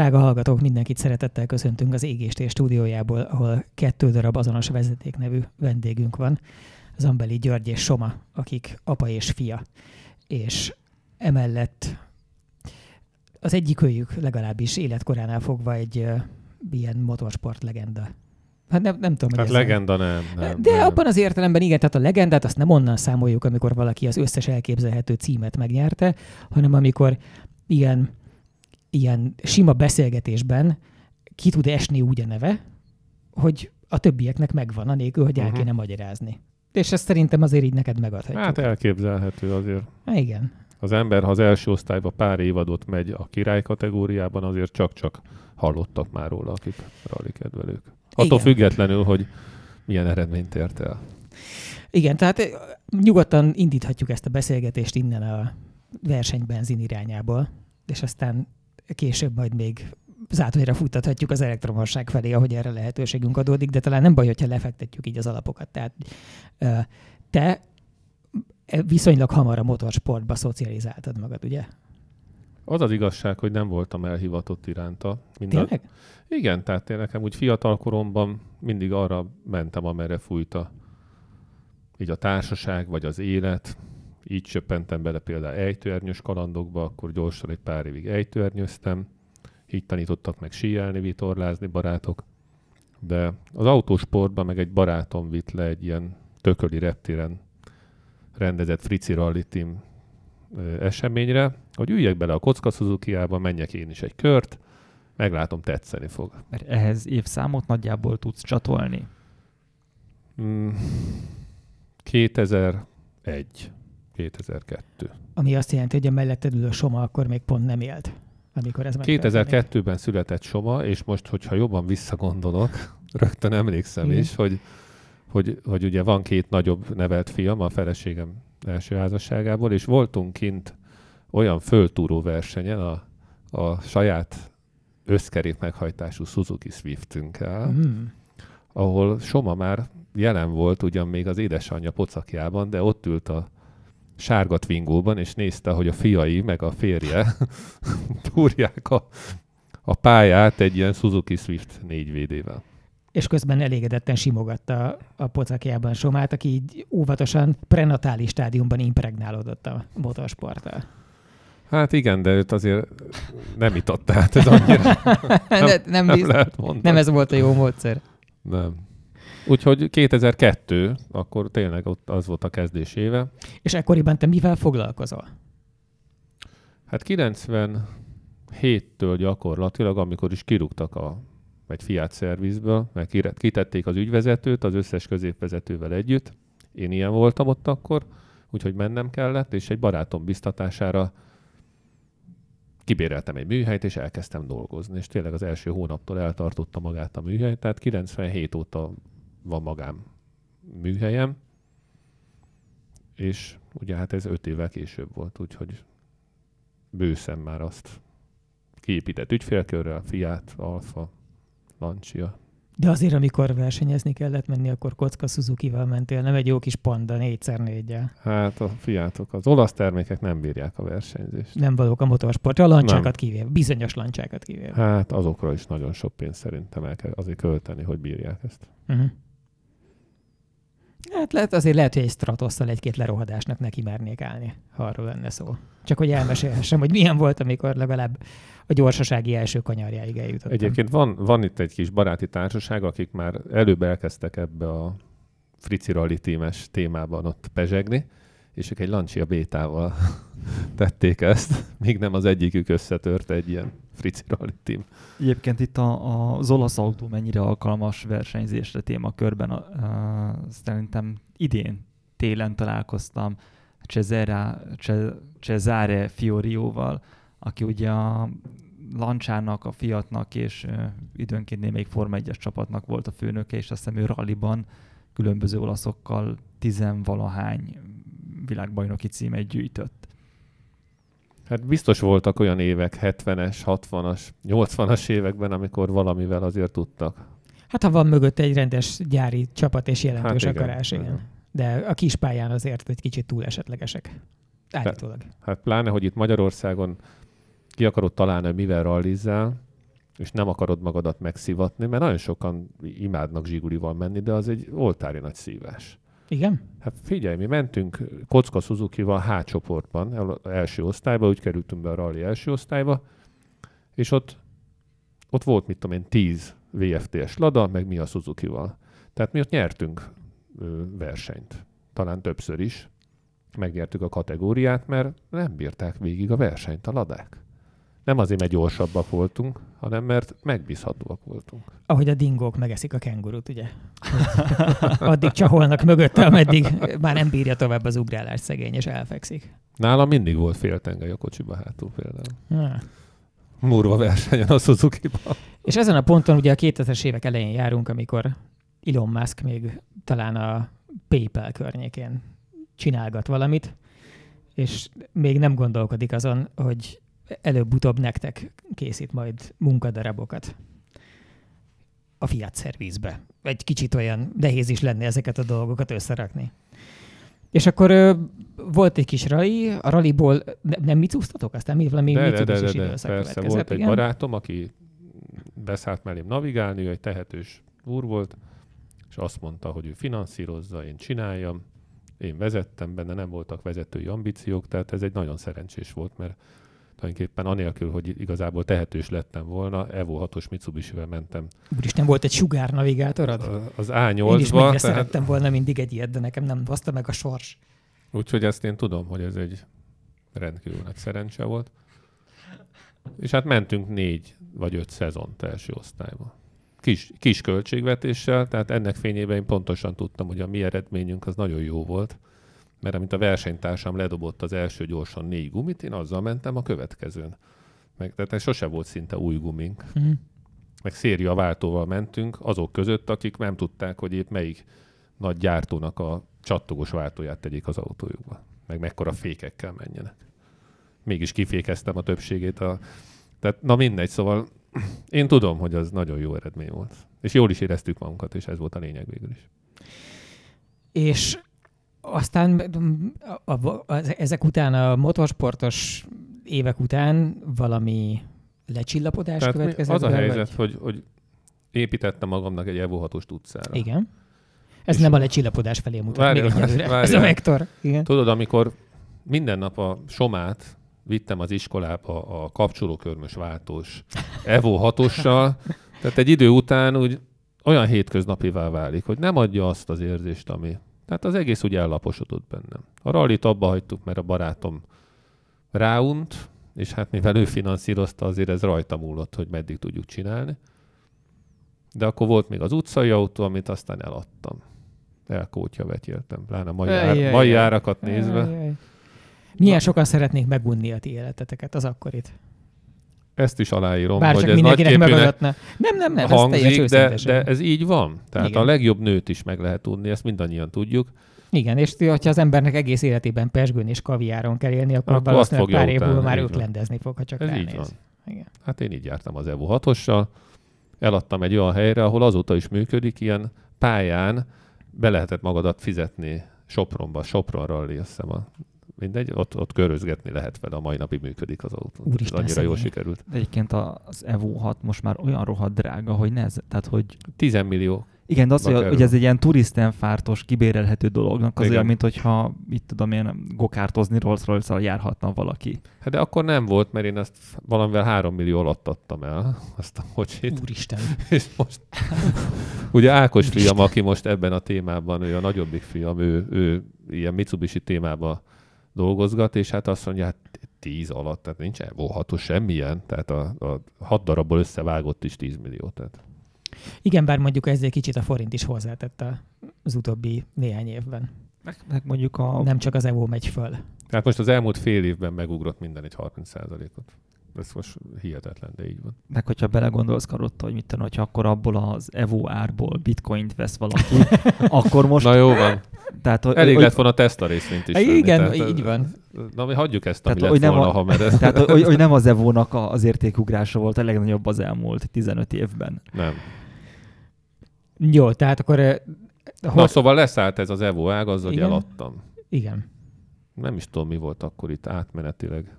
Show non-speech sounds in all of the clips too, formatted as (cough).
Drága hallgatók, mindenkit szeretettel köszöntünk az Égéstés stúdiójából, ahol kettő darab azonos vezeték nevű vendégünk van. Zambeli György és Soma, akik apa és fia. És emellett az egyik őjük legalábbis életkoránál fogva egy uh, ilyen motorsport legenda. Hát nem, nem tudom, Hát hogy ez legenda nem. nem de nem. abban az értelemben igen, tehát a legendát azt nem onnan számoljuk, amikor valaki az összes elképzelhető címet megnyerte, hanem amikor ilyen, ilyen sima beszélgetésben ki tud esni úgy a neve, hogy a többieknek megvan, anélkül, hogy el Mhm. kéne magyarázni. És ezt szerintem azért így neked megadhatjuk. Hát elképzelhető azért. Há, igen. Az ember, ha az első osztályba pár évadot megy a király kategóriában, azért csak-csak hallottak már róla, akik rally kedvelők. Attól Igen. függetlenül, hogy milyen eredményt ért el. Igen, tehát eh, nyugodtan indíthatjuk ezt a beszélgetést innen a versenybenzin irányából, és aztán később majd még zátonyra futtathatjuk az elektromosság felé, ahogy erre lehetőségünk adódik, de talán nem baj, hogyha lefektetjük így az alapokat. Tehát te viszonylag hamar a motorsportba szocializáltad magad, ugye? Az az igazság, hogy nem voltam elhivatott iránta. Mind a... Tényleg? Igen, tehát én nekem úgy fiatal koromban mindig arra mentem, amerre fújta így a társaság, vagy az élet. Így csöppentem bele például ejtőernyős kalandokba, akkor gyorsan egy pár évig ejtőernyőztem. Így tanítottak meg síelni, vitorlázni barátok. De az autósportban meg egy barátom vitt le egy ilyen tököli reptéren rendezett Frici Rally Team eseményre, hogy üljek bele a kocka Suzuki-ába, menjek én is egy kört, meglátom, tetszeni fog. Mert ehhez évszámot nagyjából tudsz csatolni. Mm, 2001. 2002. Ami azt jelenti, hogy a melletted ülő Soma akkor még pont nem élt. Amikor ez megtörténik. 2002-ben született Soma, és most, hogyha jobban visszagondolok, (laughs) rögtön emlékszem Igen. is, hogy, hogy, hogy ugye van két nagyobb nevelt fiam a feleségem első házasságából, és voltunk kint olyan föltúró versenyen a, a saját összkerék meghajtású Suzuki Swiftünkkel, Mm. ahol Soma már jelen volt ugyan még az édesanyja pocakjában, de ott ült a sárga twingóban, és nézte, hogy a fiai meg a férje (laughs) túrják a, a pályát egy ilyen Suzuki Swift 4VD-vel. és közben elégedetten simogatta a pocakjában Somát, aki így óvatosan prenatális stádiumban impregnálódott a motorsporttal. Hát igen, de őt azért nem itott át ez annyira. (laughs) Nem, nem, nem, Nem bizt, lehet mondani. nem ez volt a jó módszer. Nem. Úgyhogy 2002, akkor tényleg ott az volt a kezdés éve. És ekkoriban te mivel foglalkozol? Hát 97-től gyakorlatilag, amikor is kirúgtak a, egy Fiat szervizből, kire- kitették az ügyvezetőt az összes középvezetővel együtt. Én ilyen voltam ott akkor, úgyhogy mennem kellett, és egy barátom biztatására kibéreltem egy műhelyt, és elkezdtem dolgozni. És tényleg az első hónaptól eltartotta magát a műhely, tehát 97 óta van magám műhelyem, és ugye hát ez öt évvel később volt, úgyhogy bőszem már azt kiépített ügyfélkörrel, Fiat, Alfa, Lancia. De azért, amikor versenyezni kellett menni, akkor kocka Suzuki-val mentél, nem egy jó kis panda 4x4-jel. Hát a Fiatok, az olasz termékek nem bírják a versenyzést. Nem valók a motorsportra, a lancsákat kivéve, bizonyos lancsákat kivéve. Hát azokra is nagyon sok pénzt szerintem el kell azért költeni, hogy bírják ezt. Uh-huh. Hát lehet, azért lehet, hogy egy stratosszal egy-két lerohadásnak neki mernék állni, ha arról lenne szó. Csak hogy elmesélhessem, hogy milyen volt, amikor legalább a gyorsasági első kanyarjáig eljutottam. Egyébként van, van itt egy kis baráti társaság, akik már előbb elkezdtek ebbe a Frici Rally témában ott pezsegni, és ők egy Lancia bétával (laughs) tették ezt, míg nem az egyikük összetört egy ilyen Frici Rally tím. Egyébként itt a, a, az olasz autó mennyire alkalmas versenyzésre témakörben, a, a, szerintem idén télen találkoztam Cesare, Ce- Cesare Fiorióval, aki ugye a Lancsának, a Fiatnak és időnként némelyik Forma 1-es csapatnak volt a főnöke, és azt hiszem ő ralliban különböző olaszokkal tizenvalahány világbajnoki címet gyűjtött. Hát biztos voltak olyan évek, 70-es, 60-as, 80-as években, amikor valamivel azért tudtak. Hát ha van mögött egy rendes gyári csapat és jelentős Hát igen. akarás, igen. De a kis pályán azért egy kicsit túl esetlegesek. Állítólag. Hát pláne, hogy itt Magyarországon ki akarod találni, hogy mivel rallizzál, és nem akarod magadat megszivatni, mert nagyon sokan imádnak zsigulival menni, de az egy oltári nagy szívás. Igen? Hát figyelj, mi mentünk Kocka Suzuki-val H csoportban, el- első osztályba, úgy kerültünk be a rally első osztályba, és ott, ott volt, mit tudom én, 10 VFTS Lada, meg mi a Suzuki-val. Tehát mi ott nyertünk versenyt. Talán többször is. Megnyertük a kategóriát, mert nem bírták végig a versenyt a ladák. Nem azért, mert gyorsabbak voltunk, hanem mert megbízhatóak voltunk. Ahogy a dingók megeszik a kengurut, ugye? (laughs) Addig csaholnak mögötte, ameddig már nem bírja tovább az ugrálást szegény, és elfekszik. Nálam mindig volt féltengely a kocsiba hátul például. Ha. Murva versenyen a suzuki És ezen a ponton ugye a 2000-es évek elején járunk, amikor Elon Musk még talán a PayPal környékén csinálgat valamit, és még nem gondolkodik azon, hogy előbb-utóbb nektek készít majd munkadarabokat a Fiat szervizbe. Egy kicsit olyan nehéz is lenne ezeket a dolgokat összerakni. És akkor ö, volt egy kis rally, a rallyból ne, nem micúztatok? Aztán mi valami De, de, de, de, de persze, volt egy igen? barátom, aki beszállt mellém navigálni, ő egy tehetős úr volt, és azt mondta, hogy ő finanszírozza, én csináljam, én vezettem, benne nem voltak vezetői ambíciók, tehát ez egy nagyon szerencsés volt, mert tulajdonképpen anélkül, hogy igazából tehetős lettem volna, Evo 6-os Mitsubishi-vel mentem Úristen, volt egy sugár navigátorod? az Én is A8-ba, tehát, szerettem volna mindig egy ilyet, de nekem nem hozta meg a sors. úgyhogy ezt én tudom, hogy ez egy rendkívül nagy szerencse volt. És hát mentünk négy vagy öt szezont első osztályba. Kis, kis költségvetéssel, tehát ennek fényében én pontosan tudtam, hogy a mi eredményünk az nagyon jó volt, mert amint a versenytársam ledobott az első gyorsan négy gumit, én azzal mentem a következőn. Meg, tehát sose volt szinte új gumink. Mhm. Meg széria váltóval mentünk azok között, akik nem tudták, hogy épp melyik nagy gyártónak a csattogós váltóját tegyék az autójukba. Meg mekkora fékekkel menjenek. Mégis kifékeztem a többségét. A... Tehát, na mindegy, szóval (clears throat) én tudom, hogy az nagyon jó eredmény volt. És jól is éreztük magunkat, és ez volt a lényeg végül is. És aztán a, a, a, ezek után, a motorsportos évek után valami lecsillapodás Tehát következett az a helyzet, vagy? hogy, hogy építettem magamnak egy Evo 6 utcára. Igen. Ez És- nem a lecsillapodás felé mutat Várjál, még egyelőre. Ez a várjál. vektor. Igen. Tudod, amikor minden nap a somát vittem az iskolába a kapcsolókörmös váltós Evo 6-ossal, tehát egy idő után úgy olyan hétköznapivá válik, hogy nem adja azt az érzést, ami... Tehát az egész úgy ellaposodott bennem. A rallit abba hagytuk, mert a barátom ráunt, és hát mivel ő finanszírozta, azért ez rajta múlott, hogy meddig tudjuk csinálni. De akkor volt még az utcai autó, amit aztán eladtam. Elkótya vetyéltem, pláne mai, ár, Ejjjjjj. mai árakat nézve. Ajjaj. Milyen sokan szeretnék megunni a ti életeteket, az akkorit. Ezt is aláírom, Bár hogy csak ez nagyképűnek megadatna. Nem, nem, nem, ez hangzik, de, őszinteség. de ez így van. Tehát Igen. a legjobb nőt is meg lehet tudni, ezt mindannyian tudjuk. Igen, és ha az embernek egész életében pesgőn és kaviáron kell élni, akkor, Akkor valószínűleg pár év múlva már ők lendezni fog, ha csak Ez ránéz. így van. Igen. Hát én így jártam az Evo 6-ossal. Eladtam egy olyan helyre, ahol azóta is működik, ilyen pályán be lehetett magadat fizetni Sopronba, Sopron Rally, azt hiszem a mindegy, ott, ott körözgetni lehet vele, a mai napig működik az autó. Ez Úristen, annyira jól szegény. sikerült. De egyébként az Evo 6 most már olyan rohadt drága, hogy ne, tehát hogy 10 millió. igen, de az, hogy, hogy ez egy ilyen turisztenfártos, kibérelhető dolognak, az Igen. olyan, mint hogyha, mit tudom én, gokártozni rolls royce járhatna valaki. Hát de akkor nem volt, mert én ezt valamivel 3 millió alatt adtam el, azt a kocsit. Úristen. (laughs) És most ugye Ákos Úristen. fiam, aki most ebben a témában, ő a nagyobbik fiam, ő, ő ilyen Mitsubishi témába dolgozgat, és hát azt mondja, hát 10 alatt, tehát nincs 6 semmilyen, tehát a, a hat darabból összevágott is 10 millió. Tehát. Igen, bár mondjuk ez egy kicsit a forint is hozzátett a- az utóbbi néhány évben. Meg, meg mondjuk a... Nem csak az EVO megy föl. tehát most az elmúlt fél évben megugrott minden egy 30%-ot. Ez most hihetetlen, de így van. Meg hogyha belegondolsz karotta, hogy mit tudom, hogyha akkor abból az Evo árból bitcoint vesz valaki, (laughs) akkor most... Na jó van, tehát, hogy, elég hogy, lett volna Tesla részvényt is. Venni, igen, tehát, így van. Na mi hagyjuk ezt, Tehát, ami hogy lett nem volna, a- ha mered. tehát, hogy, hogy nem az Evo-nak a- az értékugrása volt a legnagyobb az elmúlt 15 évben. Nem. Jó, tehát akkor... eh, Na, szóval leszállt ez az Evo ág, azzal, hogy Igen. eladtam. Igen. Nem is tudom, mi volt akkor itt átmenetileg.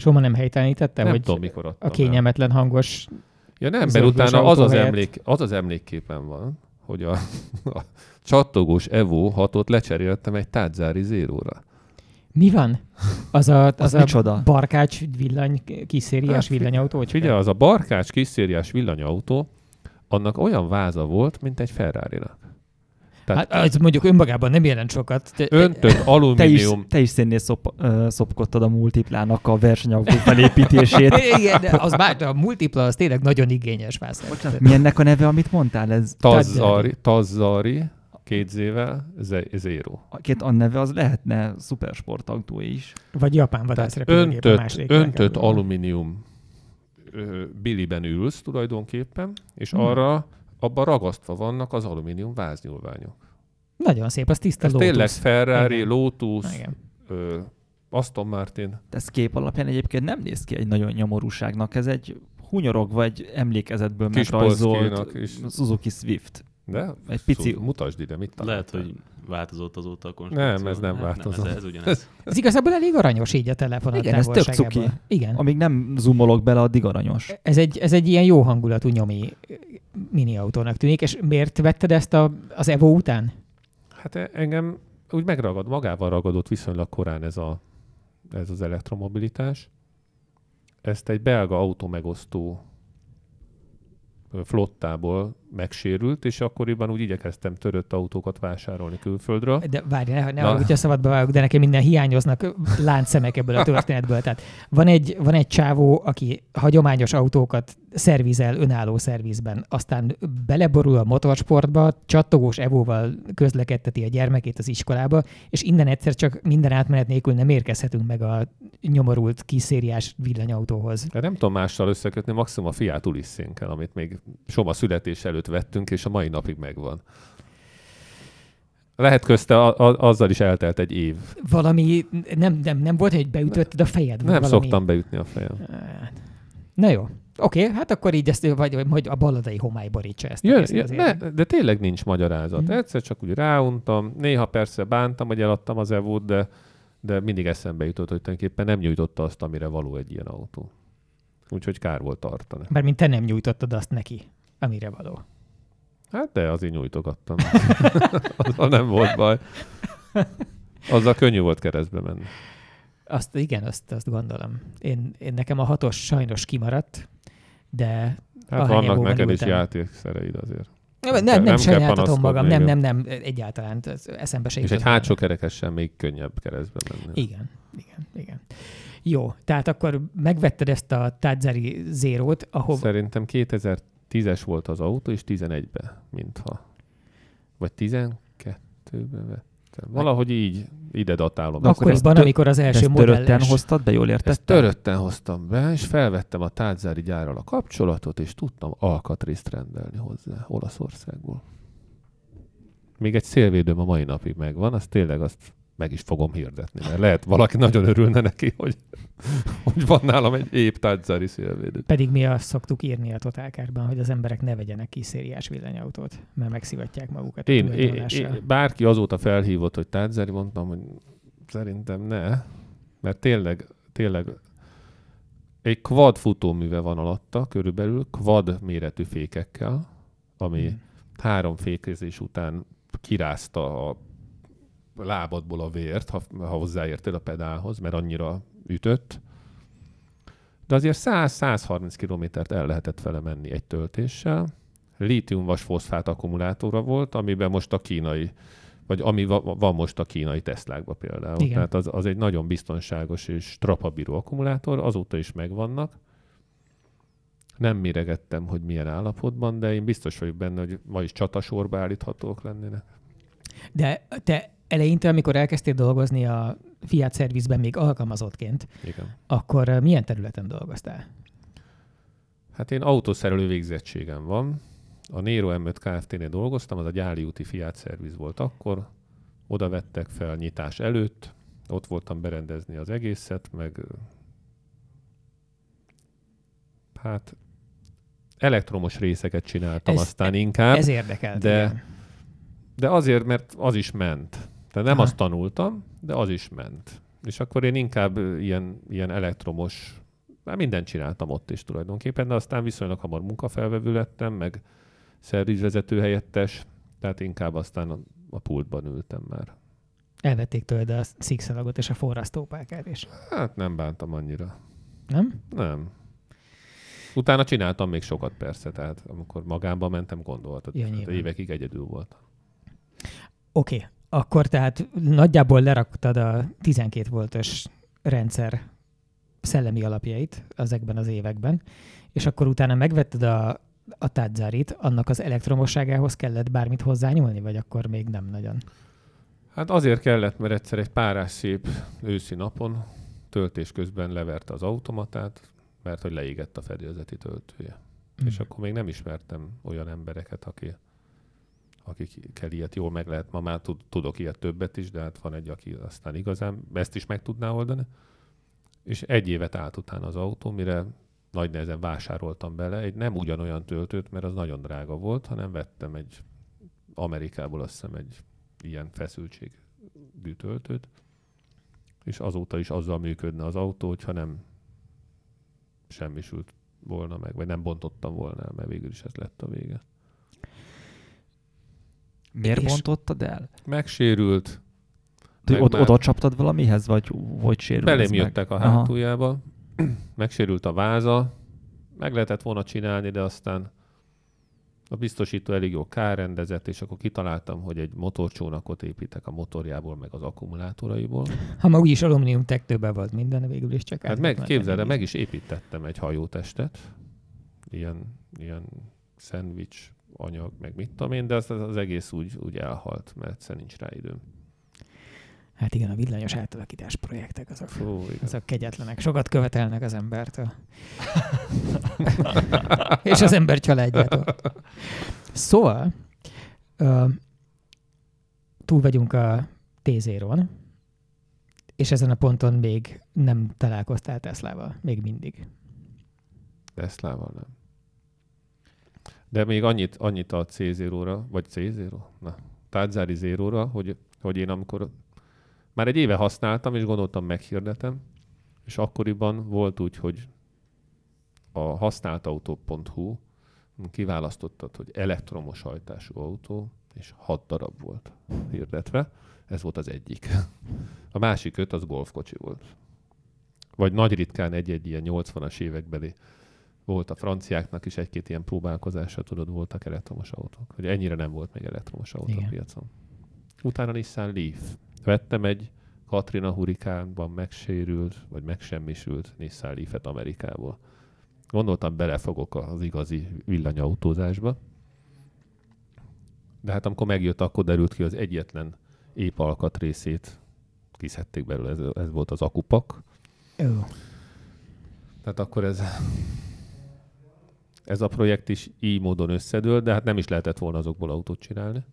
Soma nem helytelenítette, nem hogy tudom, mikor adtam a kényelmetlen hangos... Ja nem, mert utána az az, emlék, az az emlékképen van, hogy a, (laughs) a csattogós Evo 6-ot lecseréltem egy Tadzári Zero-ra. Mi van? Az a, az Az a micsoda? barkács villany, kis szériás Hát, villanyautó? hogy Figyelj, az a barkács kiszériás villanyautó, annak olyan váza volt, mint egy Ferrari-nak. Tehát Hát, az mondjuk önmagában nem jelent sokat. De, öntött Te is, alumínium, te is szénnél szop, ö, szopkodtad a multiplának a versenyautó felépítését. (laughs) Igen, de az már, de a multipla az tényleg nagyon igényes vászat. Mi ennek a neve, amit mondtál? Ez Tazzari, Tazzari, két zével, ze- Zero. két a neve az lehetne szupersportautó is. Vagy japán vadászrepülőgép a öntött, második öntött alumínium biliben ülsz tulajdonképpen, és Hmm. arra abban ragasztva vannak az alumínium váznyúlványok. Nagyon szép, az tiszta Ez Lotus. tényleg Ferrari, Igen. Lotus, Igen. ö, Aston Martin. De ez kép alapján egyébként nem néz ki egy nagyon nyomorúságnak. Ez egy hunyorog vagy emlékezetből Kis megrajzolt. Suzuki Swift. De Egy pici- Szó, mutasd ide, mit Lehet, találtál. hogy változott azóta a konstrukció. Nem, ez nem Hát változott. ez, ez ugyanez. (laughs) Ez igazából elég aranyos így a telefon. Igen, ez tök cuki. Igen. Amíg nem zoomolok bele, addig aranyos. Ez egy, ez egy ilyen jó hangulatú nyomi mini autónak tűnik, és miért vetted ezt a, az Evo után? Hát e- engem úgy megragad, magával ragadott viszonylag korán ez, a, ez az elektromobilitás. Ezt egy belga autómegosztó flottából megsérült, és akkoriban úgy igyekeztem törött autókat vásárolni külföldről. De várj, ne, ne Na. hogyha szabadba vágok, de nekem minden hiányoznak láncszemek ebből a történetből. Tehát van egy, van egy csávó, aki hagyományos autókat szervizel önálló szervizben, aztán beleborul a motorsportba, csattogós evóval közlekedteti a gyermekét az iskolába, és innen egyszer csak minden átmenet nélkül nem érkezhetünk meg a nyomorult kiszériás villanyautóhoz. De nem tudom mással összekötni, maximum a Fiat Ulisszénkkel, amit még Soma születés előtt vettünk, és a mai napig megvan. Lehet közte a, a, azzal is eltelt egy év. Valami, nem, nem, nem volt, hogy beütötted a fejed? Nem valami? szoktam beütni a fejem. Hát, Na jó. Oké, okay, hát akkor így ezt, vagy, vagy a balladai homály borítsa ezt. jön, azért. ne, de tényleg nincs magyarázat. Mhm. Egyszer csak úgy ráuntam, néha persze bántam, hogy eladtam az evót, de, de mindig eszembe jutott, hogy tulajdonképpen nem nyújtotta azt, amire való egy ilyen autó. Úgyhogy kár volt tartani. Mert mint te nem nyújtottad azt neki, amire való. Hát de azért nyújtogattam. (laughs) Azzal nem volt baj. Azzal könnyű volt keresztbe menni. Azt igen, azt, azt gondolom. Én, én nekem a hatos sajnos kimaradt, de Hát vannak neked is ültem. játékszereid azért. nem, nem, nem, nem sajnáltatom magam, nem, nem, nem, egyáltalán eszembe se És egy hátsó volna. kerekessel még könnyebb keresztbe menni. Igen, igen, igen. Jó, tehát akkor megvetted ezt a Tadzari Zero-t, ahol Szerintem 2010-es volt az autó, és 11-ben, mintha. Vagy 12-ben vettem. Valahogy így ide datálom. Ezt. ezt akkoriban, tö- amikor az De első ezt törötten modelles... hoztad be, jól Ezt értettem? törötten hoztam be, és felvettem a Tádzári gyárral a kapcsolatot, és tudtam alkatrészt rendelni hozzá Olaszországból. Még egy szélvédőm a mai napig megvan, az tényleg azt meg is fogom hirdetni, mert lehet valaki nagyon örülne neki, hogy, hogy van nálam egy épp Tádzári szélvédő. Pedig mi azt szoktuk írni a totálkárban, hogy az emberek ne vegyenek ki szériás villanyautót, mert megszivatják magukat. a Én, én, én, bárki azóta felhívott, hogy Tádzári, mondtam, hogy szerintem ne, mert tényleg, tényleg egy quad futóműve van alatta, körülbelül quad méretű fékekkel, ami Hmm. három fékezés után kirázta a lábadból a vért, ha, ha hozzáértél a pedálhoz, mert annyira ütött. De azért 100-130 kilométert el lehetett vele menni egy töltéssel. Lítium-vas foszfát akkumulátora volt, amiben most a kínai, vagy ami va- van most a kínai Teslákban például. Igen. Tehát az, az egy nagyon biztonságos és trapabíró akkumulátor, azóta is megvannak. Nem méregettem, hogy milyen állapotban, de én biztos vagyok benne, hogy ma is csatasorba állíthatók lennének. De te eleinte, amikor elkezdtél dolgozni a Fiat szervizben még alkalmazottként, Igen. akkor eh, milyen területen dolgoztál? Hát én autószerelő végzettségem van. A Nero M5 Kft-nél dolgoztam, az a Gyáli úti Fiat szerviz volt akkor. Oda vettek fel nyitás előtt, ott voltam berendezni az egészet, meg ö, hát elektromos részeket csináltam Ez- aztán inkább, Ez érdekelt. de- igen. de azért, mert az is ment. Tehát nem Aha. azt tanultam, de az is ment. És akkor én inkább ilyen, ilyen elektromos, már mindent csináltam ott is tulajdonképpen, de aztán viszonylag hamar munkafelvevő lettem, meg szervizvezető helyettes, tehát inkább aztán a, a pultban ültem már. Elvették tőled a szikszalagot és a forrasztópákát is. Hát nem bántam annyira. Nem? Nem. Utána csináltam még sokat persze, tehát amikor magámba mentem, gondoltad. Ja, hát évekig egyedül volt. Oké, okay. Akkor tehát nagyjából leraktad a 12 voltos rendszer szellemi alapjait ezekben az években, és akkor utána megvetted a, a tádzárit, annak az elektromosságához kellett bármit hozzányúlni, vagy akkor még nem nagyon? Hát azért kellett, mert egyszer egy párás szép őszi napon töltés közben leverte az automatát, mert hogy leégett a fedélzeti töltője. Mm. És akkor még nem ismertem olyan embereket, aki, akikkel ilyet jól meg lehet. Ma már tudok ilyet többet is, de hát van egy, aki aztán igazán ezt is meg tudná oldani. És egy évet állt utána az autó, mire nagy nehezen vásároltam bele egy nem ugyanolyan töltőt, mert az nagyon drága volt, hanem vettem egy Amerikából azt hiszem egy ilyen feszültségű töltőt, és azóta is azzal működne az autó, hogyha nem semmisült volna meg, vagy nem bontottam volna mert végül is ez lett a vége. Miért bontottad el? Megsérült. Meg ott, oda csaptad valamihez, vagy hogy sérült Belém jöttek meg? a hátuljába, megsérült a váza, meg lehetett volna csinálni, de aztán a biztosító elég jó kárrendezett, és akkor kitaláltam, hogy egy motorcsónakot építek a motorjából, meg az akkumulátoraiból. Ha ma úgyis alumínium tektőben volt minden, végül is csak Hát meg, képzeld el, meg is építettem egy hajótestet, ilyen, ilyen szendvics anyag, meg mit tudom én, de az, az egész úgy, úgy elhalt, mert egyszer nincs rá időm. Hát igen, a villanyos átalakítás projektek azok, Fú, azok kegyetlenek. Sokat követelnek az embertől. (laughs) és az ember családjától. Szóval, uh, túl vagyunk a t és ezen a ponton még nem találkoztál Teslával. Még mindig. Teslával nem. De még annyit, annyit a C0-ra, vagy C0? Na, Tárgyzári Zero-ra, hogy, hogy én amikor már egy éve használtam, és gondoltam meghirdetem, és akkoriban volt úgy, hogy a használtautó.hu kiválasztottad, hogy elektromos hajtású autó, és hat darab volt hirdetve. Ez volt az egyik. A másik öt az golfkocsi volt. Vagy nagy ritkán egy-egy ilyen 80-as évekbeli volt a franciáknak is egy-két ilyen próbálkozása, tudod, voltak elektromos autók. Hogy ennyire nem volt még elektromos autó Igen. a piacon. Utána Nissan Leaf. Vettem egy Katrina hurikánban megsérült, vagy megsemmisült Nissan Leaf-et Amerikából. Gondoltam, belefogok az igazi villanyautózásba. De hát amikor megjött, akkor derült ki, az egyetlen épp alkatrészét kiszedték belőle, ez, ez volt az akupak. Jó. Tehát akkor ez, ez a projekt is így módon összedől, de hát nem is lehetett volna azokból autót csinálni.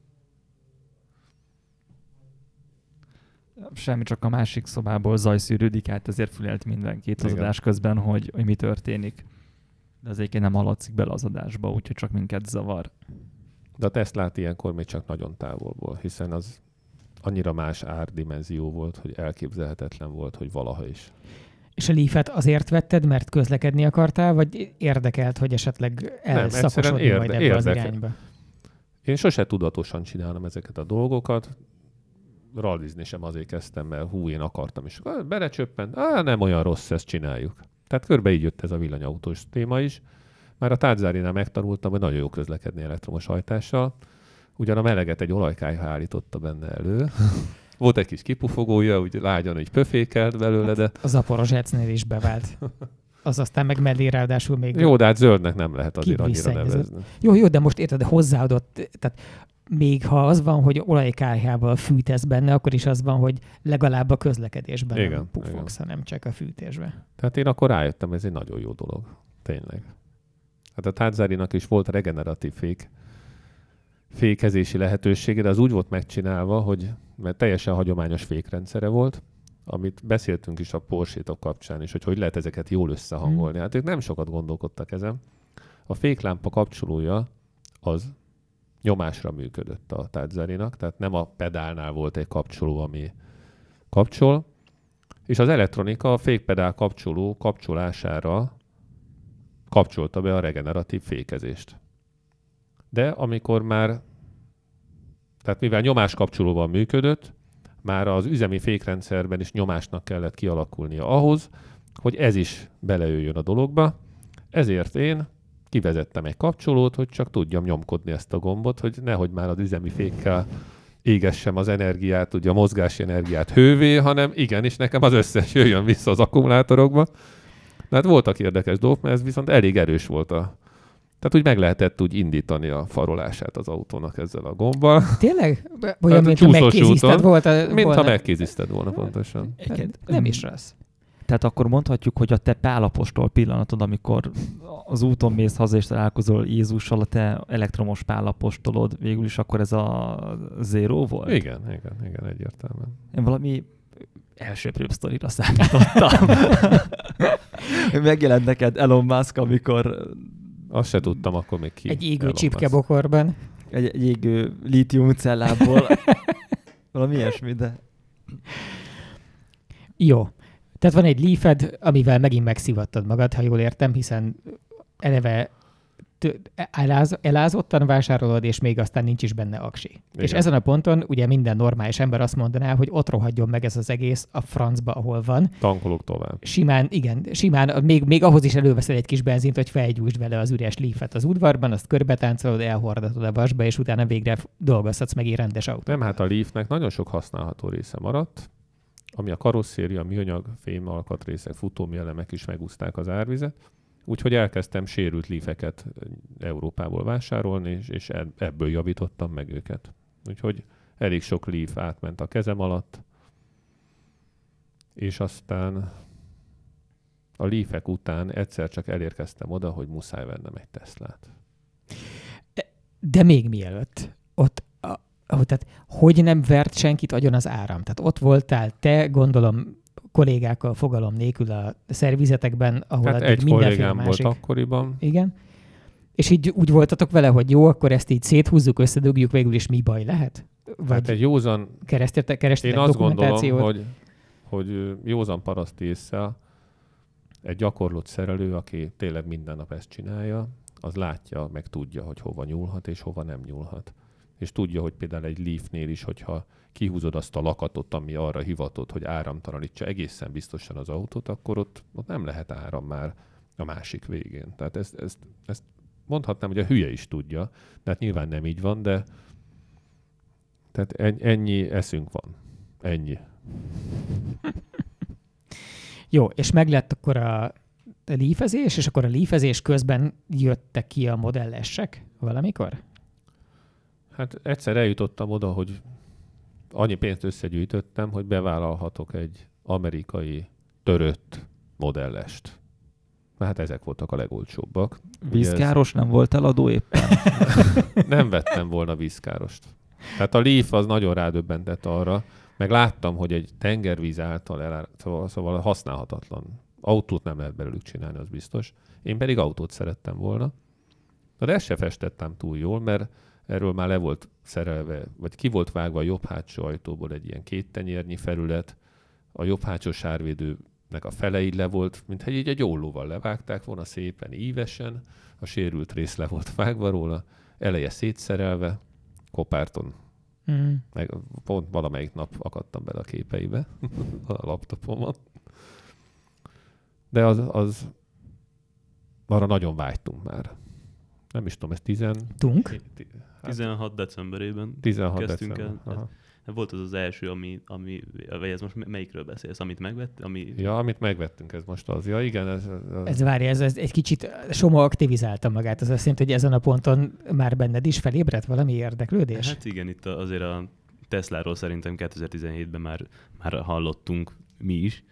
Semmi, csak a másik szobából zaj szűrődik át, ezért fülelt mindenkit az adás közben, hogy, hogy mi történik. De az egyébként nem hallatszik bele az adásba, úgyhogy csak minket zavar. De a Teslát ilyenkor még csak nagyon távolból, hiszen az annyira más árdimenzió volt, hogy elképzelhetetlen volt, hogy valaha is. És a Leaf-et azért vetted, mert közlekedni akartál, vagy érdekelt, hogy esetleg elszakosodni érde, majd ebbe érdekel. az irányba? Én sose tudatosan csinálom ezeket a dolgokat rallizni sem azért kezdtem, mert hú, én akartam, és belecsöppent, á, nem olyan rossz, ezt csináljuk. Tehát körbe így jött ez a villanyautós téma is. Már a tárgyzárinál megtanultam, hogy nagyon jó közlekedni elektromos hajtással. Ugyan a meleget egy olajkályha állította benne elő. (laughs) Volt egy kis kipufogója, úgy lágyan, hogy pöfékelt belőle, de... Hát az Zaporozsecnél is bevált. (laughs) Az aztán meg mellé ráadásul még... Jó, de hát zöldnek nem lehet azért annyira nevezni. Jó, jó, de most érted, hozzáadott, tehát még ha az van, hogy olajkályhával fűtesz benne, akkor is az van, hogy legalább a közlekedésben igen, nem pufogsz, igen. hanem csak a fűtésben. Tehát én akkor rájöttem, ez egy nagyon jó dolog. Tényleg. Hát a Tárzárinak is volt regeneratív fék, fékezési lehetősége, de az úgy volt megcsinálva, hogy mert teljesen hagyományos fékrendszere volt, amit beszéltünk is a porsche kapcsán is, hogy hogy lehet ezeket jól összehangolni. Hmm. Hát ők nem sokat gondolkodtak ezen. A féklámpa kapcsolója az nyomásra működött a tárgyzerinak, tehát nem a pedálnál volt egy kapcsoló, ami kapcsol, És az elektronika a fékpedál kapcsoló kapcsolására kapcsolta be a regeneratív fékezést. De amikor már, tehát mivel nyomás kapcsolóval működött, már az üzemi fékrendszerben is nyomásnak kellett kialakulnia ahhoz, hogy ez is belejöjjön a dologba. Ezért én kivezettem egy kapcsolót, hogy csak tudjam nyomkodni ezt a gombot, hogy nehogy már az üzemi fékkel égessem az energiát, ugye a mozgási energiát hővé, hanem igenis nekem az összes jöjjön vissza az akkumulátorokba. De hát voltak érdekes dolgok, mert ez viszont elég erős volt a, tehát úgy meg lehetett úgy indítani a farolását az autónak ezzel a gombbal. Tényleg? Olyan, hát, mint megkéziszted volt. A, volna. ha megkéziszted volna pontosan. Hát, nem is rossz. Tehát akkor mondhatjuk, hogy a te pálapostól pillanatod, amikor az úton mész haza és találkozol Jézussal, a te elektromos pálapostolod, végül is akkor ez a zéró volt? Igen, igen, igen, egyértelműen. Én valami elsőprőbb sztorira számítottam. (laughs) Megjelent neked Elon Musk, amikor... Azt se tudtam akkor még ki. Egy égő csipkebokorban. Egy, egy égő lítium cellából. (laughs) valami ilyesmi, de... Jó. Tehát van egy leafed, amivel megint megszivattad magad, ha jól értem, hiszen eleve eláz, elázottan vásárolod, és még aztán nincs is benne aksi. Igen. És ezen a ponton ugye minden normális ember azt mondaná, hogy ott rohadjon meg ez az egész a francba, ahol van. Tankolok tovább. Simán, igen, simán, még, még ahhoz is előveszel egy kis benzint, hogy felgyújtsd vele az üres leafet az udvarban, azt körbetáncolod, elhordatod a vasba, és utána végre dolgozhatsz meg egy rendes autó. Nem, hát a leafnek nagyon sok használható része maradt ami a karosszéria, műanyag, fém alkatrészek, futómi elemek is megúzták az árvizet. Úgyhogy elkezdtem sérült lífeket Európából vásárolni, és, ebből javítottam meg őket. Úgyhogy elég sok líf átment a kezem alatt, és aztán a lífek után egyszer csak elérkeztem oda, hogy muszáj vennem egy Teslát. De még mielőtt, ott ahogy, tehát hogy nem vert senkit agyon az áram? Tehát ott voltál te, gondolom, kollégákkal fogalom nélkül a szervizetekben, ahol hát addig egy mindenféle másik. volt akkoriban. Igen. És így úgy voltatok vele, hogy jó, akkor ezt így széthúzzuk, összedugjuk, végül is mi baj lehet? Vagy hát egy józan... Keresztetek, keresztetek Én azt gondolom, hogy, hogy józan paraszt észre egy gyakorlott szerelő, aki tényleg minden nap ezt csinálja, az látja, meg tudja, hogy hova nyúlhat és hova nem nyúlhat és tudja, hogy például egy Leafnél is, hogyha kihúzod azt a lakatot, ami arra hivatott, hogy áramtalanítsa egészen biztosan az autót, akkor ott, ott nem lehet áram már a másik végén. Tehát ezt, ezt, ezt mondhatnám, hogy a hülye is tudja, de hát nyilván nem így van, de tehát ennyi eszünk van. Ennyi. (laughs) Jó, és meg lett akkor a lífezés, és akkor a lífezés közben jöttek ki a modellesek valamikor? Hát egyszer eljutottam oda, hogy annyi pénzt összegyűjtöttem, hogy bevállalhatok egy amerikai törött modellest. Hát ezek voltak a legolcsóbbak. Vízkáros ez... nem volt eladó éppen? (laughs) nem vettem volna vízkárost. Tehát a Leaf az nagyon rádöbbentett arra, meg láttam, hogy egy tengervíz által el, szóval, szóval használhatatlan. Autót nem lehet belőlük csinálni, az biztos. Én pedig autót szerettem volna. De ezt se festettem túl jól, mert erről már le volt szerelve, vagy ki volt vágva a jobb hátsó ajtóból egy ilyen két tenyérnyi felület, a jobb hátsó sárvédőnek a fele így le volt, mintha így egy ollóval levágták volna szépen, ívesen, a sérült rész le volt vágva róla, eleje szétszerelve, kopárton. Mm. Meg pont valamelyik nap akadtam bele a képeibe (laughs) a laptopomon. De az, az arra nagyon vágytunk már. Nem is tudom, ez 10... Tunk? 16 decemberében 16 kezdtünk december. el. Aha. Hát volt az az első, ami, ami, vagy ez most melyikről beszélsz, amit megvett? Ami... Ja, amit megvettünk, ez most az. Ja, igen. Ez, ez, ez várja, ez, ez egy kicsit Soma aktivizálta magát. Az azt jelenti, hogy ezen a ponton már benned is felébredt valami érdeklődés? Hát igen, itt azért a Tesláról szerintem 2017-ben már, már hallottunk mi is,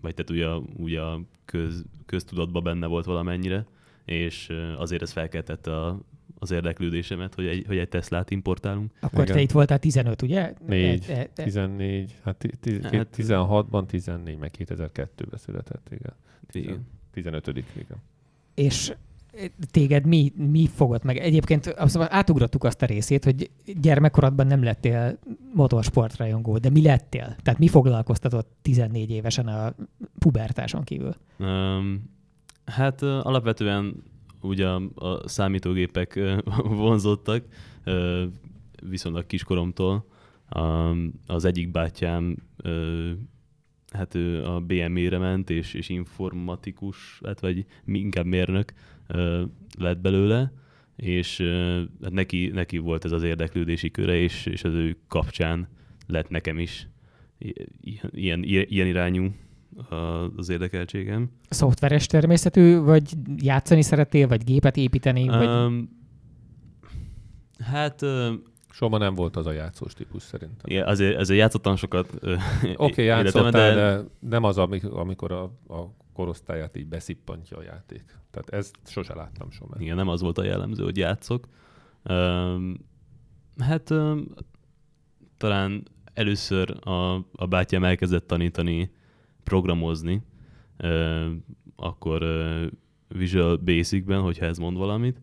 vagy tehát ugye, ugye a köz, köztudatban benne volt valamennyire, és azért ez felkeltette a, az érdeklődésemet, hogy egy, hogy egy Teslát importálunk. Akkor Igen. te itt voltál 15, ugye? 4, e, e, 14, hát, hát 16-ban 14, meg 2002-ben született, igen. igen. 15 igen. És téged mi, mi fogott meg? Egyébként átugrattuk azt a részét, hogy gyermekkorodban nem lettél motorsportrajongó, de mi lettél? Tehát mi foglalkoztatott 14 évesen a pubertáson kívül? Um, hát alapvetően ugye a, számítógépek (laughs) vonzottak, viszonylag kiskoromtól. Az egyik bátyám hát ő a BME-re ment, és, és informatikus, hát vagy inkább mérnök lett belőle, és hát neki, neki volt ez az érdeklődési köre, és, és az ő kapcsán lett nekem is ilyen, ilyen, ilyen irányú az érdekeltségem. Szoftveres természetű, vagy játszani szeretél, vagy gépet építeni? Vagy... Um, hát... Uh, Soha nem volt az a játszós típus szerintem. Igen, azért, azért játszottam sokat. Oké, okay, játszottál, de... de nem az, amikor a, a korosztályát így beszippantja a játék. Tehát ezt sose láttam soha. Igen, nem az volt a jellemző, hogy játszok. Um, hát um, talán először a, a bátyám elkezdett tanítani programozni, akkor Visual Basic-ben, hogyha ez mond valamit.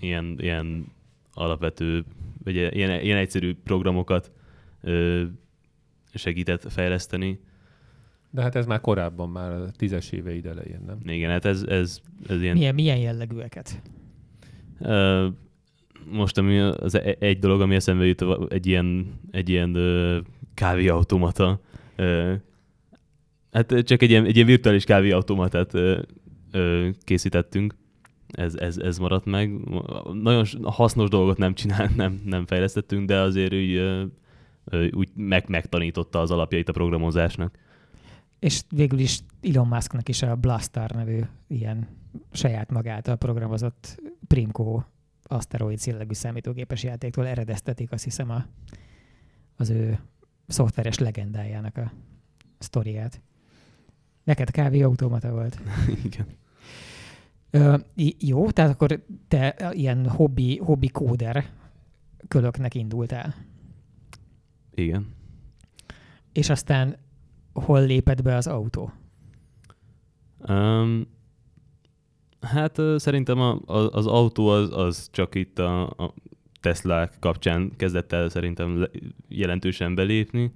Ilyen, ilyen alapvető, vagy ilyen, ilyen egyszerű programokat segített fejleszteni. De hát ez már korábban, már a tízes éveid elején, nem? Igen, hát ez, ez, ez ilyen... Milyen, milyen jellegűeket? Most ami az e- egy dolog, ami eszembe jut, egy ilyen, egy ilyen kávéautomata. Hát csak egy ilyen, egy ilyen virtuális kávéautomatát készítettünk. Ez, ez, ez maradt meg. Nagyon hasznos dolgot nem csinált, nem, nem fejlesztettünk, de azért úgy, úgy meg, megtanította az alapjait a programozásnak. És végül is Elon Musknak is a Blaster nevű ilyen saját magától programozott Primco aszteroid szillegű számítógépes játéktól eredeztetik azt hiszem a, az ő szoftveres legendájának a sztoriát. Neked kávéautomata volt? (laughs) Igen. Ö, jó, tehát akkor te ilyen hobbi, hobbi kóder kölöknek indultál. Igen. És aztán hol lépett be az autó? Um, Hát szerintem a, a, az autó az, az csak itt a, a Tesla kapcsán kezdett el szerintem jelentősen belépni.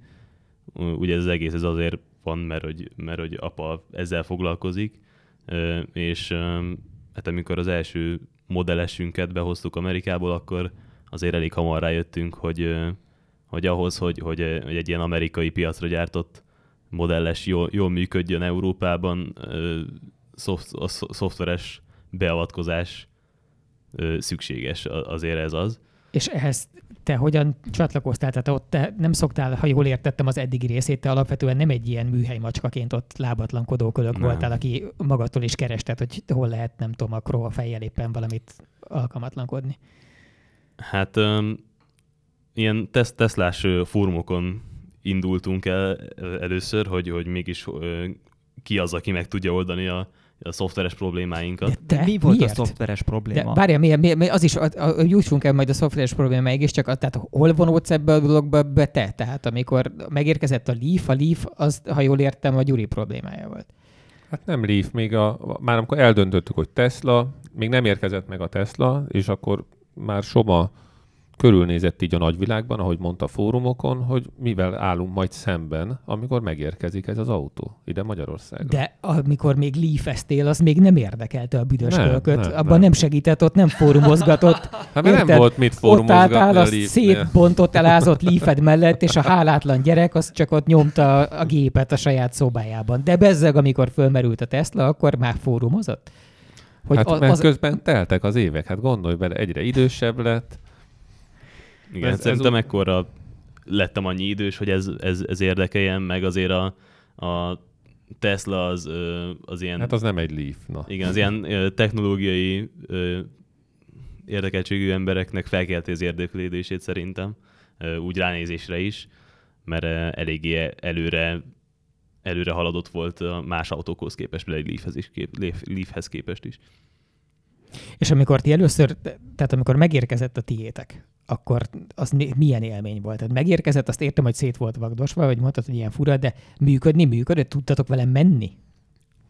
Ugye ez az egész ez azért van, mert hogy, mert hogy apa ezzel foglalkozik, és hát amikor az első modellesünket behoztuk Amerikából, akkor azért elég hamar rájöttünk, hogy, hogy ahhoz, hogy, hogy, egy ilyen amerikai piacra gyártott modelles jól, jól működjön Európában, szoft, a szoftveres beavatkozás szükséges, azért ez az. És ehhez te hogyan csatlakoztál? Tehát ott te nem szoktál, ha jól értettem az eddigi részét, te alapvetően nem egy ilyen műhely macskaként ott lábatlankodó kölök nem. voltál, aki magadtól is kerested, hogy hol lehet, nem tudom, a fejjel éppen valamit alkalmatlankodni. Hát um, ilyen tesz- teszlás fórumokon indultunk el először, hogy, hogy mégis ki az, aki meg tudja oldani a, a szoftveres problémáinkat. De te? Mi volt miért? a szoftveres probléma? De várjál, miért, miért, miért, az is, jussunk el majd a szoftveres problémáig is, csak a, tehát hol vonódsz ebbe a dologba be te? Tehát amikor megérkezett a Leaf, a Leaf, az, ha jól értem, a Gyuri problémája volt. Hát nem Leaf, még a, már amikor eldöntöttük, hogy Tesla, még nem érkezett meg a Tesla, és akkor már Soma körülnézett így a nagyvilágban, ahogy mondta a fórumokon, hogy mivel állunk majd szemben, amikor megérkezik ez az autó ide Magyarországra. De amikor még lífeztél, az még nem érdekelte a büdös nem, kölköt. Nem, Abban nem. nem segített, ott nem fórumozgatott. (laughs) Hát mert nem volt mit fórumozgatni. Ott álltál a szétbontott, elázott lífed mellett, és a hálátlan gyerek az csak ott nyomta a gépet a saját szobájában. De bezzeg, amikor fölmerült a Tesla, akkor már fórumozott? Hogy hát az, mert az... közben teltek az évek, hát gondolj bele, egyre idősebb lett, igen, ez, szerintem ez ekkora lettem annyi idős, hogy ez, ez, ez érdekeljen, meg azért a, a Tesla az, az ilyen... Hát az nem egy Leaf, na. Igen, az ilyen technológiai érdekeltségű embereknek felkelti az érdeklődését szerintem, úgy ránézésre is, mert eléggé előre előre haladott volt a más autókhoz képest, például egy Leafhez, is kép, Leafhez képest is. És amikor ti először, tehát amikor megérkezett a tiétek, akkor az milyen élmény volt? Tehát megérkezett, azt értem, hogy szét volt vagdosva, vagy mondtad, hogy ilyen fura, de működni, működött, tudtatok vele menni?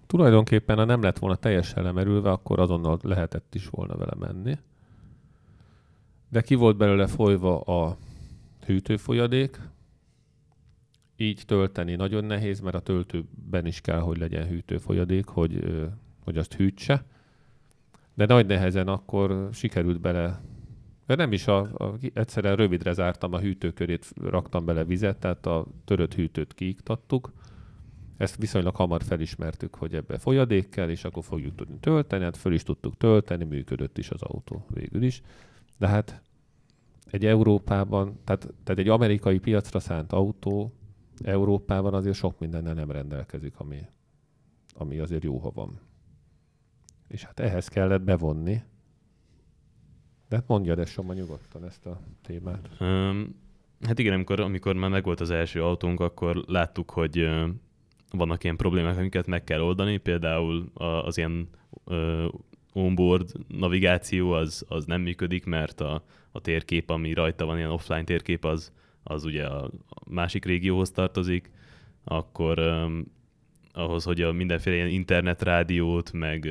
Tulajdonképpen, ha nem lett volna teljesen lemerülve, akkor azonnal lehetett is volna vele menni. De ki volt belőle folyva a hűtőfolyadék, így tölteni nagyon nehéz, mert a töltőben is kell, hogy legyen hűtőfolyadék, hogy, hogy azt hűtse. De nagy nehezen akkor sikerült bele, de nem is, a, a, egyszerűen rövidre zártam a hűtőkörét, raktam bele vizet, tehát a törött hűtőt kiiktattuk. Ezt viszonylag hamar felismertük, hogy ebbe folyadék kell, és akkor fogjuk tudni tölteni, hát föl is tudtuk tölteni, működött is az autó végül is. De hát egy Európában, tehát, tehát egy amerikai piacra szánt autó Európában azért sok mindennel nem rendelkezik, ami, ami azért jó, ha van. És hát ehhez kellett bevonni. De hát mondja, de Soma nyugodtan ezt a témát. Um, hát igen, amikor, amikor már megvolt az első autónk, akkor láttuk, hogy uh, vannak ilyen problémák, amiket meg kell oldani, például az ilyen uh, onboard navigáció az, az nem működik, mert a, a térkép, ami rajta van, ilyen offline térkép, az, az ugye a másik régióhoz tartozik, akkor um, ahhoz, hogy a mindenféle ilyen internetrádiót, meg,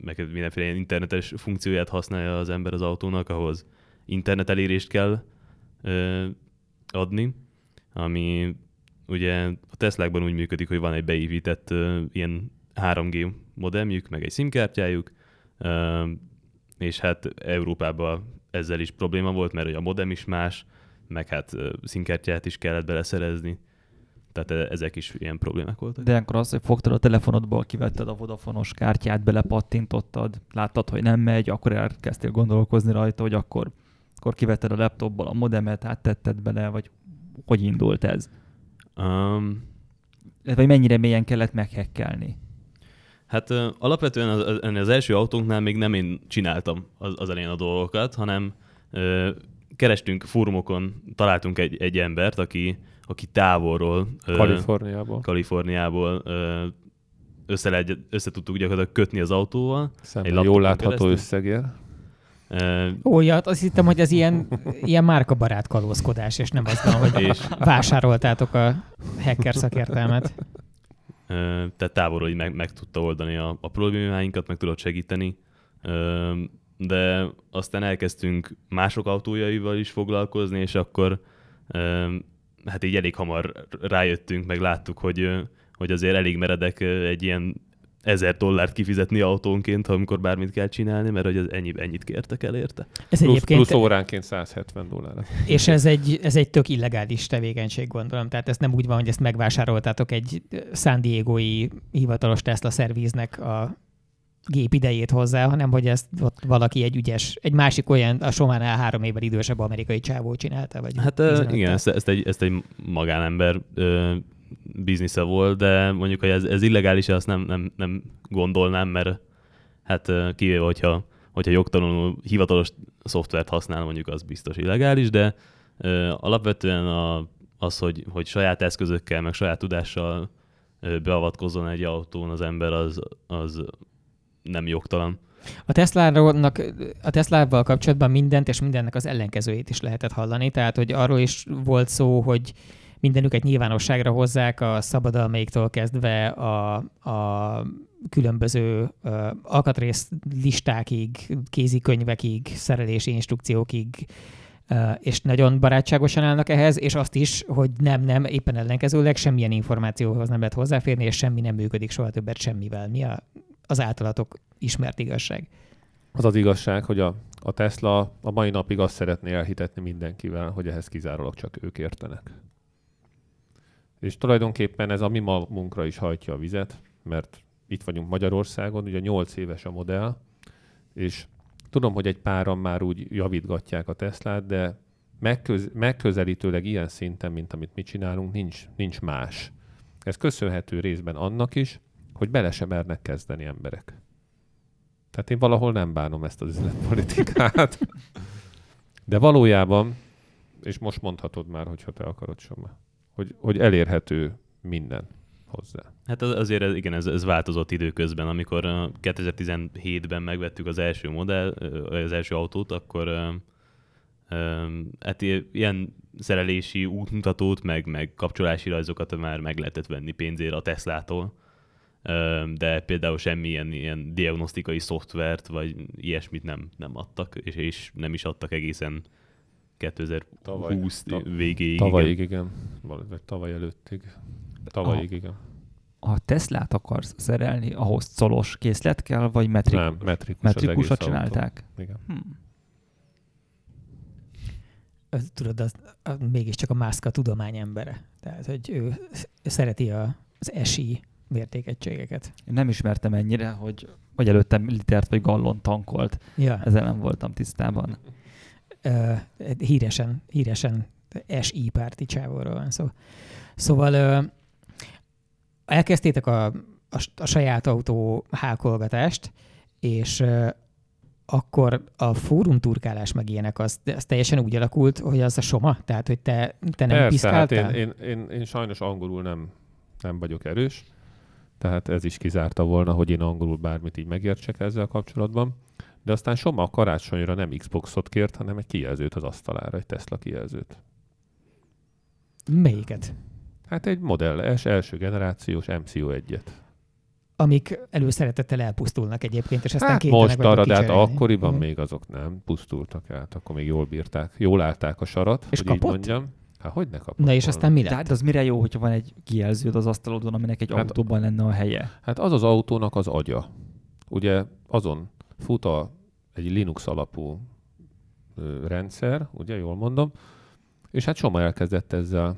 meg mindenféle ilyen internetes funkcióját használja az ember az autónak, ahhoz internet elérést kell ö, adni, ami ugye a Teslákban úgy működik, hogy van egy beépített ilyen 3G modemjük, meg egy SIM-kártyájuk, ö, és hát Európában ezzel is probléma volt, mert a modem is más, meg hát színkártyát is kellett beleszerezni. Tehát e, ezek is ilyen problémák voltak. De akkor az, hogy fogtad a telefonodból, kivetted a Vodafonos kártyát, belepattintottad, láttad, hogy nem megy, akkor elkezdtél gondolkozni rajta, hogy akkor, akkor kivetted a laptopból a modemet, áttetted bele, vagy hogy indult ez? Um, vagy mennyire mélyen kellett meghekkelni? Hát uh, alapvetően az, az, első autónknál még nem én csináltam az, az elején a dolgokat, hanem uh, kerestünk fórumokon, találtunk egy, egy embert, aki, aki távolról, Kaliforniából, Kaliforniából össze, lehet, össze tudtuk gyakorlatilag kötni az autóval. Szemben egy jól látható keresztül. összegér. Ó, ja, azt hittem, hogy ez ilyen, ilyen márkabarát kalózkodás, és nem az van, hogy (laughs) és... vásároltátok a hacker szakértelmet. Tehát távolról így meg, meg tudta oldani a, a problémáinkat, meg tudott segíteni de aztán elkezdtünk mások autójaival is foglalkozni, és akkor hát így elég hamar rájöttünk, meg láttuk, hogy, hogy azért elég meredek egy ilyen ezer dollárt kifizetni autónként, amikor bármit kell csinálni, mert hogy az ennyi, ennyit kértek el érte. Ez plusz, egyébként... plusz óránként 170 dollár. És ez egy, ez egy tök illegális tevékenység, gondolom. Tehát ez nem úgy van, hogy ezt megvásároltátok egy San Diego-i hivatalos Tesla szervíznek a gép idejét hozzá, hanem hogy ezt ott valaki egy ügyes, egy másik olyan, a Sománál három évvel idősebb amerikai csávó csinálta. Vagy hát igen, ezt, ezt, egy, ezt egy magánember uh, biznisze volt, de mondjuk, hogy ez, ez illegális, azt nem, nem, nem gondolnám, mert hát kivéve, hogyha, hogyha jogtalanul hivatalos szoftvert használ, mondjuk az biztos illegális, de uh, alapvetően a, az, hogy, hogy saját eszközökkel, meg saját tudással beavatkozzon egy autón az ember, az, az nem jogtalan. A Tesla-nak, a Tesla-val kapcsolatban mindent és mindennek az ellenkezőjét is lehetett hallani, tehát hogy arról is volt szó, hogy mindenüket nyilvánosságra hozzák a szabadalmaiktól kezdve a, a különböző uh, alkatrész listákig, kézikönyvekig, szerelési instrukciókig, uh, és nagyon barátságosan állnak ehhez, és azt is, hogy nem, nem, éppen ellenkezőleg semmilyen információhoz nem lehet hozzáférni, és semmi nem működik soha többet semmivel. Mi a az általatok ismert igazság. Az az igazság, hogy a, a Tesla a mai napig azt szeretné elhitetni mindenkivel, hogy ehhez kizárólag csak ők értenek. És tulajdonképpen ez a mi munkra is hajtja a vizet, mert itt vagyunk Magyarországon, ugye 8 éves a modell, és tudom, hogy egy páran már úgy javítgatják a Teslát, de megköz, megközelítőleg ilyen szinten, mint amit mi csinálunk, nincs, nincs más. Ez köszönhető részben annak is, hogy bele sem mernek kezdeni emberek. Tehát én valahol nem bánom ezt az üzletpolitikát. De valójában, és most mondhatod már, hogyha te akarod sem, hogy, hogy elérhető minden hozzá. Hát az, azért igen, ez, ez változott időközben. Amikor 2017-ben megvettük az első modell, az első autót, akkor hát ilyen szerelési útmutatót, meg, meg kapcsolási rajzokat már meg lehetett venni pénzért a Teslától de például semmilyen ilyen diagnosztikai szoftvert, vagy ilyesmit nem, nem adtak, és, és nem is adtak egészen 2020 Tavaly- végéig. Tavalyig, igen. Val- Vagy tavaly előttig. Tavalyig, igen. Ha Teslát akarsz szerelni, ahhoz colos készlet kell, vagy metrik, Nem, metrikus az metrikusat autó. csinálták? Igen. Hm. Az, tudod, az, az mégiscsak a Musk a tudomány embere. Tehát, hogy ő sz- szereti a, az SI mértékegységeket. Én nem ismertem ennyire, hogy, hogy előttem litert vagy gallon tankolt. Ja, Ezzel nem voltam tisztában. ö, híresen, híresen SI párti csávóról van szó. Szóval ö, elkezdtétek a, a, a saját autó hákolgatást, és ö, akkor a fórum turkálás meg ilyenek, az, az teljesen úgy alakult, hogy az a soma? Tehát, hogy te, te nem Persze, hát piszkáltál? én, én, én, én, sajnos angolul nem, nem vagyok erős, tehát ez is kizárta volna, hogy én angolul bármit így megértsek ezzel kapcsolatban. De aztán Soma a karácsonyra nem Xboxot kért, hanem egy kijelzőt az asztalára, egy Tesla kijelzőt. Melyiket? Hát egy Model S első generációs MCO1-et. Amik előszeretettel elpusztulnak egyébként, és aztán Hát most arra, de hát akkoriban Mhm. még azok nem pusztultak át, akkor még jól bírták, jól állták a sarat, És hogy kapott? így mondjam. Hát hogy ne kapott Na és volna? aztán mi De lett? hát az mire jó, hogyha van egy kijelződ az asztalodon, aminek egy Hát- autóban lenne a helye? Hát az az autónak az agya. Ugye azon fut a, egy Linux alapú ö, rendszer, ugye jól mondom, és hát Soma elkezdett ezzel.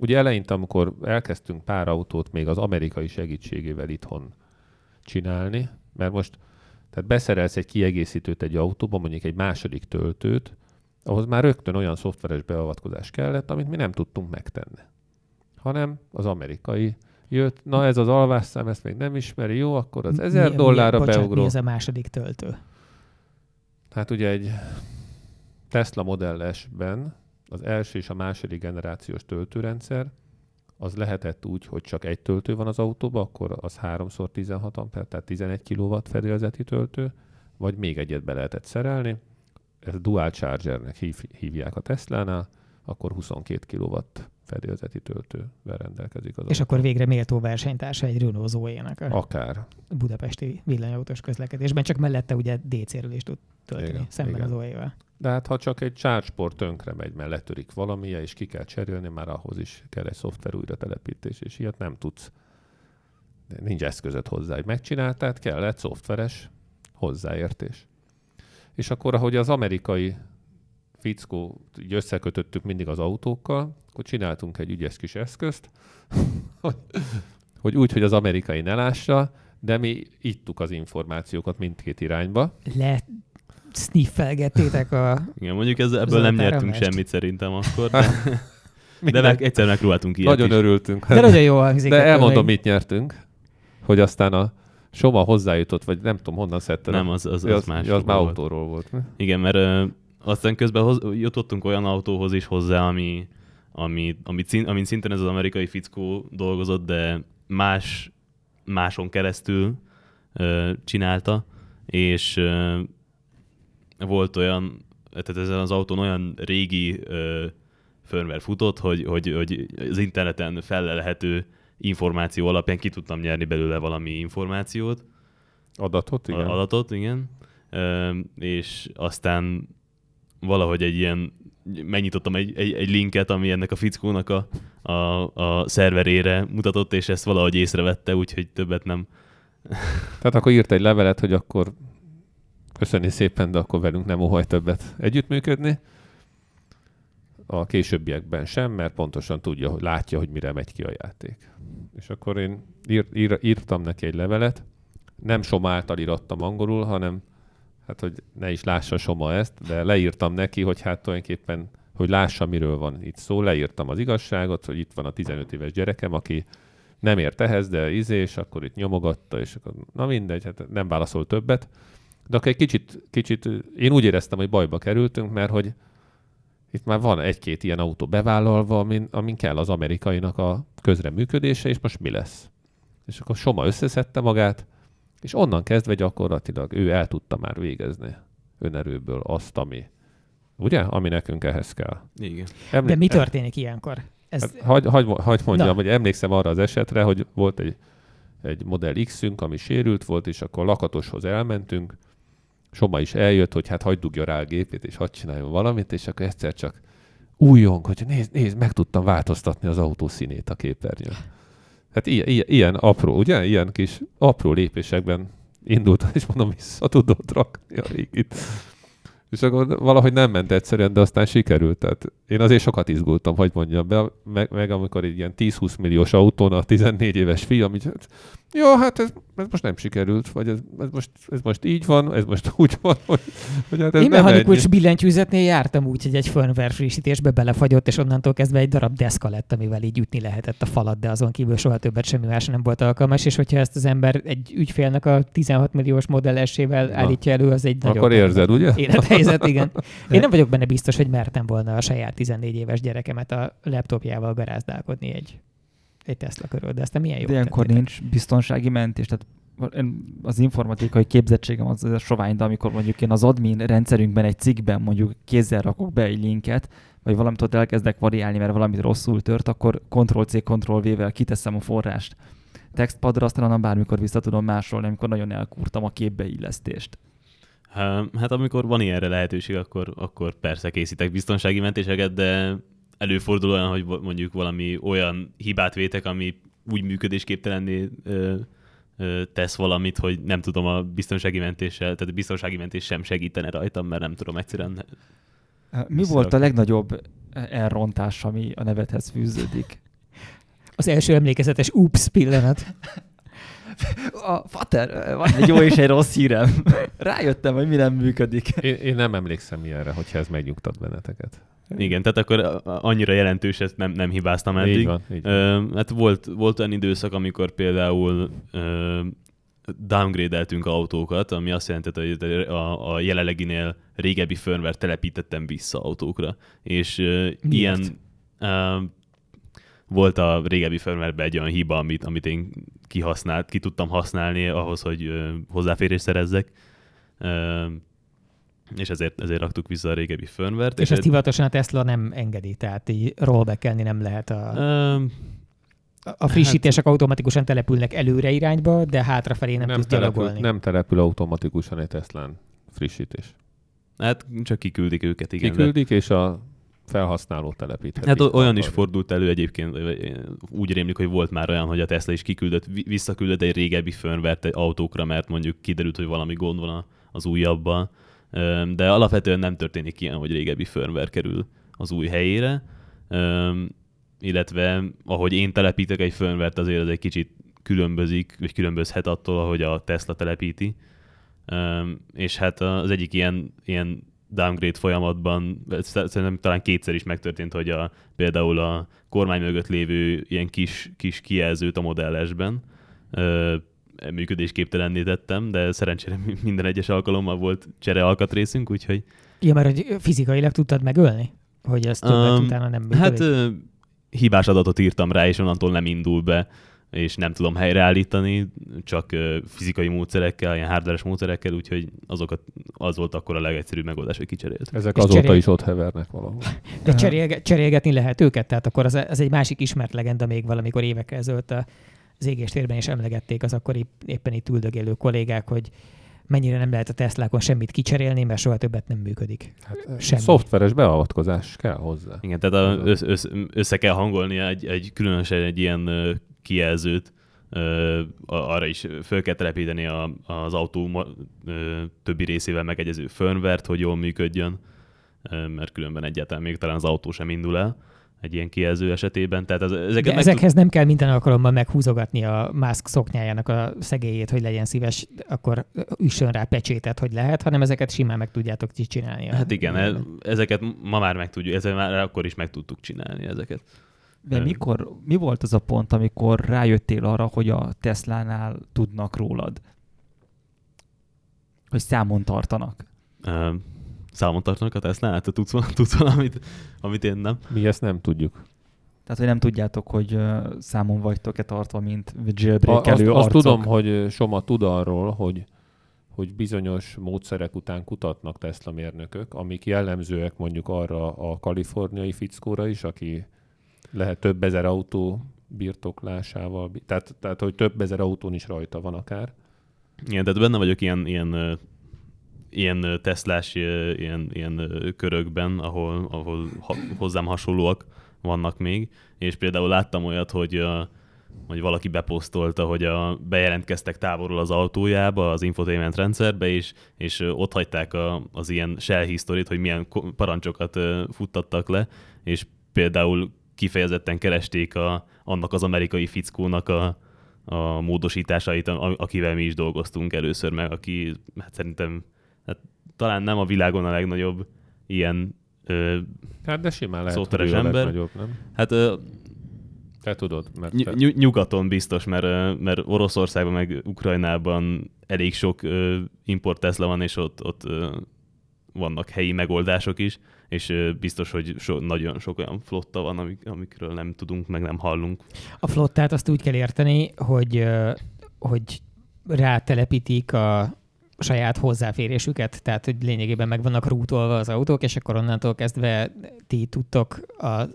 Ugye eleinte, amikor elkezdtünk pár autót még az amerikai segítségével itthon csinálni, mert most tehát beszerelsz egy kiegészítőt egy autóba, mondjuk egy második töltőt, ahhoz már rögtön olyan szoftveres beavatkozás kellett, amit mi nem tudtunk megtenni. Hanem az amerikai jött, na ez az alvásszám, ezt még nem ismeri, jó, akkor az Mi- 1000 mi- dollárra bocsánat, beugró. Mi ez a második töltő? Hát ugye egy Tesla Model S-ben az első és a második generációs töltőrendszer, az lehetett úgy, hogy csak egy töltő van az autóban, akkor az 3x16 amper, tehát 11 kW fedélzeti töltő, vagy még egyet be lehetett szerelni. Ez dual chargernek hív, hívják a Teslánál, akkor 22 kW fedélzeti töltővel rendelkezik az És autó. akkor végre méltó versenytársa egy Renault Zoe-nak Akár. budapesti villanyautós közlekedésben, csak mellette ugye DC-ről is tud tölteni, Igen, szemben igen. az Zoe-vel. De hát ha csak egy chargeport tönkre megy, mert letörik valamilyen, és ki kell cserélni, már ahhoz is kell egy szoftver újra telepítés, és ilyet nem tudsz. De nincs eszközöd hozzá, hogy megcsináltad, kell egy szoftveres hozzáértés. És akkor, ahogy az amerikai fickó, így összekötöttük mindig az autókkal, akkor csináltunk egy ügyes kis eszközt, (laughs) hogy, hogy úgy, hogy az amerikai ne lássa, de mi ittuk az információkat mindkét irányba, Le sniffelgettétek a... Igen, mondjuk ez, ebből nem nyertünk Zoltán semmit szerintem akkor, (laughs) de, de meg, egyszer megpróbáltunk ilyet Nagyon is. örültünk. De nagyon jó hangzik. De elmondom, mit nyertünk, hogy aztán a Soma hozzájutott, vagy nem tudom, honnan szedte. Nem, az, az, az, más. az már volt. autóról volt. Igen, mert ö, aztán közben hoz, jutottunk olyan autóhoz is hozzá, ami, ami, ami, szín, amin szintén ez az amerikai fickó dolgozott, de más, máson keresztül ö, csinálta, és ö, volt olyan, tehát ezen az autón olyan régi ö, firmware futott, hogy, hogy, hogy az interneten fellelhető információ alapján ki tudtam nyerni belőle valami információt, Adatot, igen. adatot, igen. Ö, és aztán valahogy egy ilyen, megnyitottam egy, egy, egy linket, ami ennek a fickónak a, a, a szerverére mutatott, és ezt valahogy észrevette, úgyhogy többet nem. Tehát akkor írt egy levelet, hogy akkor köszönni szépen, de akkor velünk nem óhaj többet együttműködni. A későbbiekben sem, mert pontosan tudja, hogy látja, hogy mire megy ki a játék. És akkor én ír, ír, írtam neki egy levelet, nem Soma által angolul, hanem hát, hogy ne is lássa Soma ezt, de leírtam neki, hogy hát tulajdonképpen, hogy lássa, miről van itt szó. Leírtam az igazságot, hogy itt van a 15 éves gyerekem, aki nem ért ehhez, de izé, és akkor itt nyomogatta, és akkor na mindegy, hát nem válaszol többet. De akkor egy kicsit, kicsit, én úgy éreztem, hogy bajba kerültünk, mert hogy itt már van egy-két ilyen autó bevállalva, amin, amin kell az amerikainak a közreműködése, és most mi lesz? És akkor Soma összeszedte magát, és onnan kezdve gyakorlatilag ő el tudta már végezni önerőből azt, ami, ugye, ami nekünk ehhez kell. Igen. Emlé- De mi történik ilyenkor? Ez, Hát, hagy, hagy, hagy mondjam, Na. hogy emlékszem arra az esetre, hogy volt egy, egy Model X-ünk, ami sérült volt, és akkor lakatoshoz elmentünk. Soma is eljött, hogy hát hagyd dugja rá a gépét, és hadd csináljon valamit, és akkor egyszer csak újjong, hogy nézd, nézd, meg tudtam változtatni az autó színét a képernyőn. Hát ilyen, ilyen, ilyen apró, ugye? Ilyen kis apró lépésekben indult, (laughs) és mondom, vissza tudod rakni a régit. És akkor valahogy nem ment egyszerűen, de aztán sikerült. Tehát én azért sokat izgultam, hogy mondjam be, meg, meg amikor egy ilyen 10-20 milliós autón a 14 éves fiam, így, hát, jó, hát ez, ez, most nem sikerült, vagy ez, ez, most, ez most így van, ez most (laughs) úgy van, hogy, hogy hát ez Én mechanikus ennyi. billentyűzetnél jártam úgy, hogy egy firmware frissítésbe belefagyott, és onnantól kezdve egy darab deszka lett, amivel így ütni lehetett a falat, de azon kívül soha többet semmi más nem volt alkalmas, és hogyha ezt az ember egy ügyfélnek a 16 milliós modellesével állítja elő, az egy nagyon Akkor érzed, ugye? élethelyzet, igen. (laughs) Én nem vagyok benne biztos, hogy mertem volna a saját 14 éves gyerekemet a laptopjával garázdálkodni egy, egy Tesla körül, de aztán milyen jó. De ilyenkor nincs biztonsági mentés, tehát az informatikai képzettségem az, az sovány, de amikor mondjuk én az admin rendszerünkben egy cikkben mondjuk kézzel rakok be egy linket, vagy valamit ott elkezdek variálni, mert valamit rosszul tört, akkor Ctrl-C, Ctrl-V-vel kiteszem a forrást. Textpadra aztán onnan bármikor vissza tudom másolni, amikor nagyon elkúrtam a képbeillesztést. Há- Hát amikor van ilyenre lehetőség, akkor, akkor persze készítek biztonsági mentéseket, de előfordul olyan, hogy mondjuk valami olyan hibát vétek, ami úgy működésképtelenné ö, ö, tesz valamit, hogy nem tudom a biztonsági mentéssel, tehát a biztonsági mentés sem segítene rajtam, mert nem tudom egyszerűen. Mi volt a legnagyobb elrontás, ami a nevethez fűződik? Az első emlékezetes ups pillanat. (laughs) A fater, van egy jó és egy rossz hírem. Rájöttem, hogy mi nem működik. Én, én nem emlékszem ilyenre, hogyha ez megnyugtat benneteket. Igen, tehát akkor annyira jelentős, ezt nem, nem hibáztam eddig. Így van, így van. Ö, hát volt, volt olyan időszak, amikor például ö, downgrade-eltünk autókat, ami azt jelentette, hogy a, a jelenleginél régebbi firmware telepítettem vissza autókra. És ö, ilyen ö, volt a régebbi firmwareben egy olyan hiba, amit, amit én kihasznált, ki tudtam használni ahhoz, hogy hozzáférést szerezzek. És ezért, ezért raktuk vissza a régebbi firmware-t. És ezt egy- hivatalosan a Tesla nem engedi, tehát így rollbackelni nem lehet a, Ö, a frissítések automatikusan települnek előre irányba, de hátrafelé nem, nem, tudsz települ, gyalogolni. nem települ automatikusan egy Teslán frissítés. Hát csak kiküldik őket, igen. Kiküldik, és a felhasználó telepítheti. De, hát olyan is fordult elő egyébként, úgy rémlik, hogy volt már olyan, hogy a Tesla is kiküldött, vi- visszaküldött egy régebbi firmware autókra, mert mondjuk kiderült, hogy valami gond van az újabban. Öm, De alapvetően nem történik ilyen, hogy régebbi firmware kerül az új helyére. Illetve ahogy én telepítek egy firmware azért az egy kicsit különbözik, vagy különbözhet attól, ahogy a Tesla telepíti. És hát az egyik ilyen, ilyen downgrade folyamatban szerintem talán kétszer is megtörtént, hogy a, például a kormány mögött lévő ilyen kis, kis kijelzőt a modellesben ö, működésképtelenné tettem, de szerencsére mi- minden egyes alkalommal volt csere alkatrészünk, úgyhogy Ja, mert hogy fizikailag tudtad megölni? Hogy ez többet Um, utána nem működik? Hát ö, hibás adatot írtam rá, és onnantól nem indul be, és nem tudom helyreállítani, csak fizikai módszerekkel, ilyen hardveres módszerekkel, úgyhogy azokat, az volt akkor a legegyszerűbb megoldás, hogy kicserélt. Ezek És azóta cserél- is ott hevernek valahol. (laughs) De cserélge, cserélgetni lehet őket, tehát akkor az, az egy másik ismert legenda még valamikor évekkel ezelőtt a- az égéstérben is emlegették az akkori éppen itt üldögélő kollégák, hogy mennyire nem lehet a Teslákon semmit kicserélni, mert soha többet nem működik. Hát, Semmi. Szoftveres beavatkozás kell hozzá. Igen, tehát a, össz, össz, össze kell hangolni egy, egy különösen egy ilyen kijelzőt, arra is föl kell telepíteni a, az autó többi részével megegyező firmware hogy jól működjön, mert különben egyáltalán még talán az autó sem indul el egy ilyen kijelző esetében. Tehát ez, ezeket De meg ezekhez nem kell minden alkalommal meghúzogatni a Musk szoknyájának a szegélyét, hogy legyen szíves, akkor üssön rá pecsétet, hogy lehet, hanem ezeket simán meg tudjátok ti csinálni. Hát igen, e- ezeket ma már meg tudjuk, ezeket már akkor is meg tudtuk csinálni ezeket. De mikor, mi volt az a pont, amikor rájöttél arra, hogy a Teslánál tudnak rólad? Hogy számon tartanak? Ö, Számon tartanak a Tesla-nál? Te tudsz, tudsz valamit, amit én nem? Mi ezt nem tudjuk. Tehát, hogy nem tudjátok, hogy számon vagytok-e tartva, mint A, jailbreak-elő azt, azt tudom, hogy Soma tud arról, hogy hogy bizonyos módszerek után kutatnak Tesla mérnökök, amik jellemzőek mondjuk arra a kaliforniai fickóra is, aki lehet több ezer autó birtoklásával, bi- tehát, tehát hogy több ezer autón is rajta van akár. Igen, tehát benne vagyok ilyen, ilyen ilyen ö, ilyen, ilyen körökben, ahol, ahol hozzám hasonlóak vannak még, és például láttam olyat, hogy hogy valaki beposztolta, hogy a, bejelentkeztek távolról az autójába, az infotainment rendszerbe, és, és ott hagyták a, az ilyen shell hogy milyen parancsokat futtattak le, és például kifejezetten keresték a, annak az amerikai fickónak a, a módosításait, a- akivel mi is dolgoztunk először meg, aki hát szerintem hát, talán nem a világon a legnagyobb ilyen, ö, Hát de simán lehet, Szóteres ember. legnagyobb, nem? hát ö, Te tudod, mert ny- ny- nyugaton biztos, mert, mert Oroszországban meg Ukrajnában elég sok ö, import Tesla van, és ott, ott ö, vannak helyi megoldások is, és biztos, hogy so, nagyon sok olyan flotta van, amik, amikről nem tudunk, meg nem hallunk. A flottát azt úgy kell érteni, hogy, hogy rátelepítik a saját hozzáférésüket, tehát hogy lényegében meg vannak rútolva az autók, és akkor onnantól kezdve ti tudtok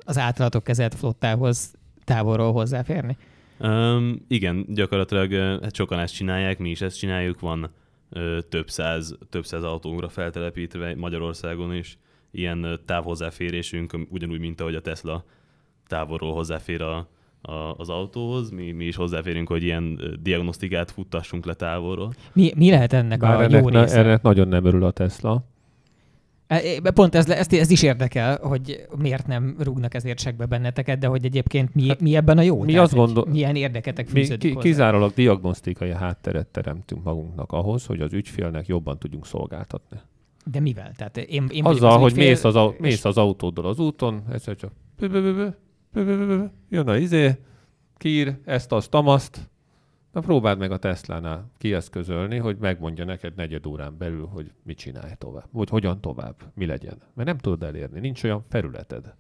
az általatok kezelt flottához távolról hozzáférni. Um, igen, gyakorlatilag hát sokan ezt csinálják, mi is ezt csináljuk, van ö, több száz, több száz autónkra feltelepítve Magyarországon is ilyen távhozzáférésünk, ugyanúgy, mint ahogy a Tesla távolról hozzáfér a, a, az autóhoz, mi, mi is hozzáférünk, hogy ilyen diagnosztikát futtassunk le távolról. Mi, mi lehet ennek Bár a ennek, jó ne, része? ennek nagyon nem örül a Tesla. E- Pont ez, ez, ez is érdekel, hogy miért nem rúgnak ezért segbe benneteket, de hogy egyébként mi, Hát mi ebben a jó? mi Tehát, azt gondol- Milyen érdeketek Mi fűződik ki, hozzá? kizárólag diagnosztikai hátteret teremtünk magunknak ahhoz, hogy az ügyfélnek jobban tudjunk szolgáltatni. De mivel? Tehát én, én Azzal, az, hogy fél, mész, az, a, mész az autóddal az úton, egyszer csak jön a izé, kír, ezt, azt, tamaszt. Na próbáld meg a Teslánál kieszközölni, hogy megmondja neked negyed órán belül, hogy mit csinálj tovább, vagy hogyan tovább, mi legyen. Mert nem tudod elérni, nincs olyan felületed.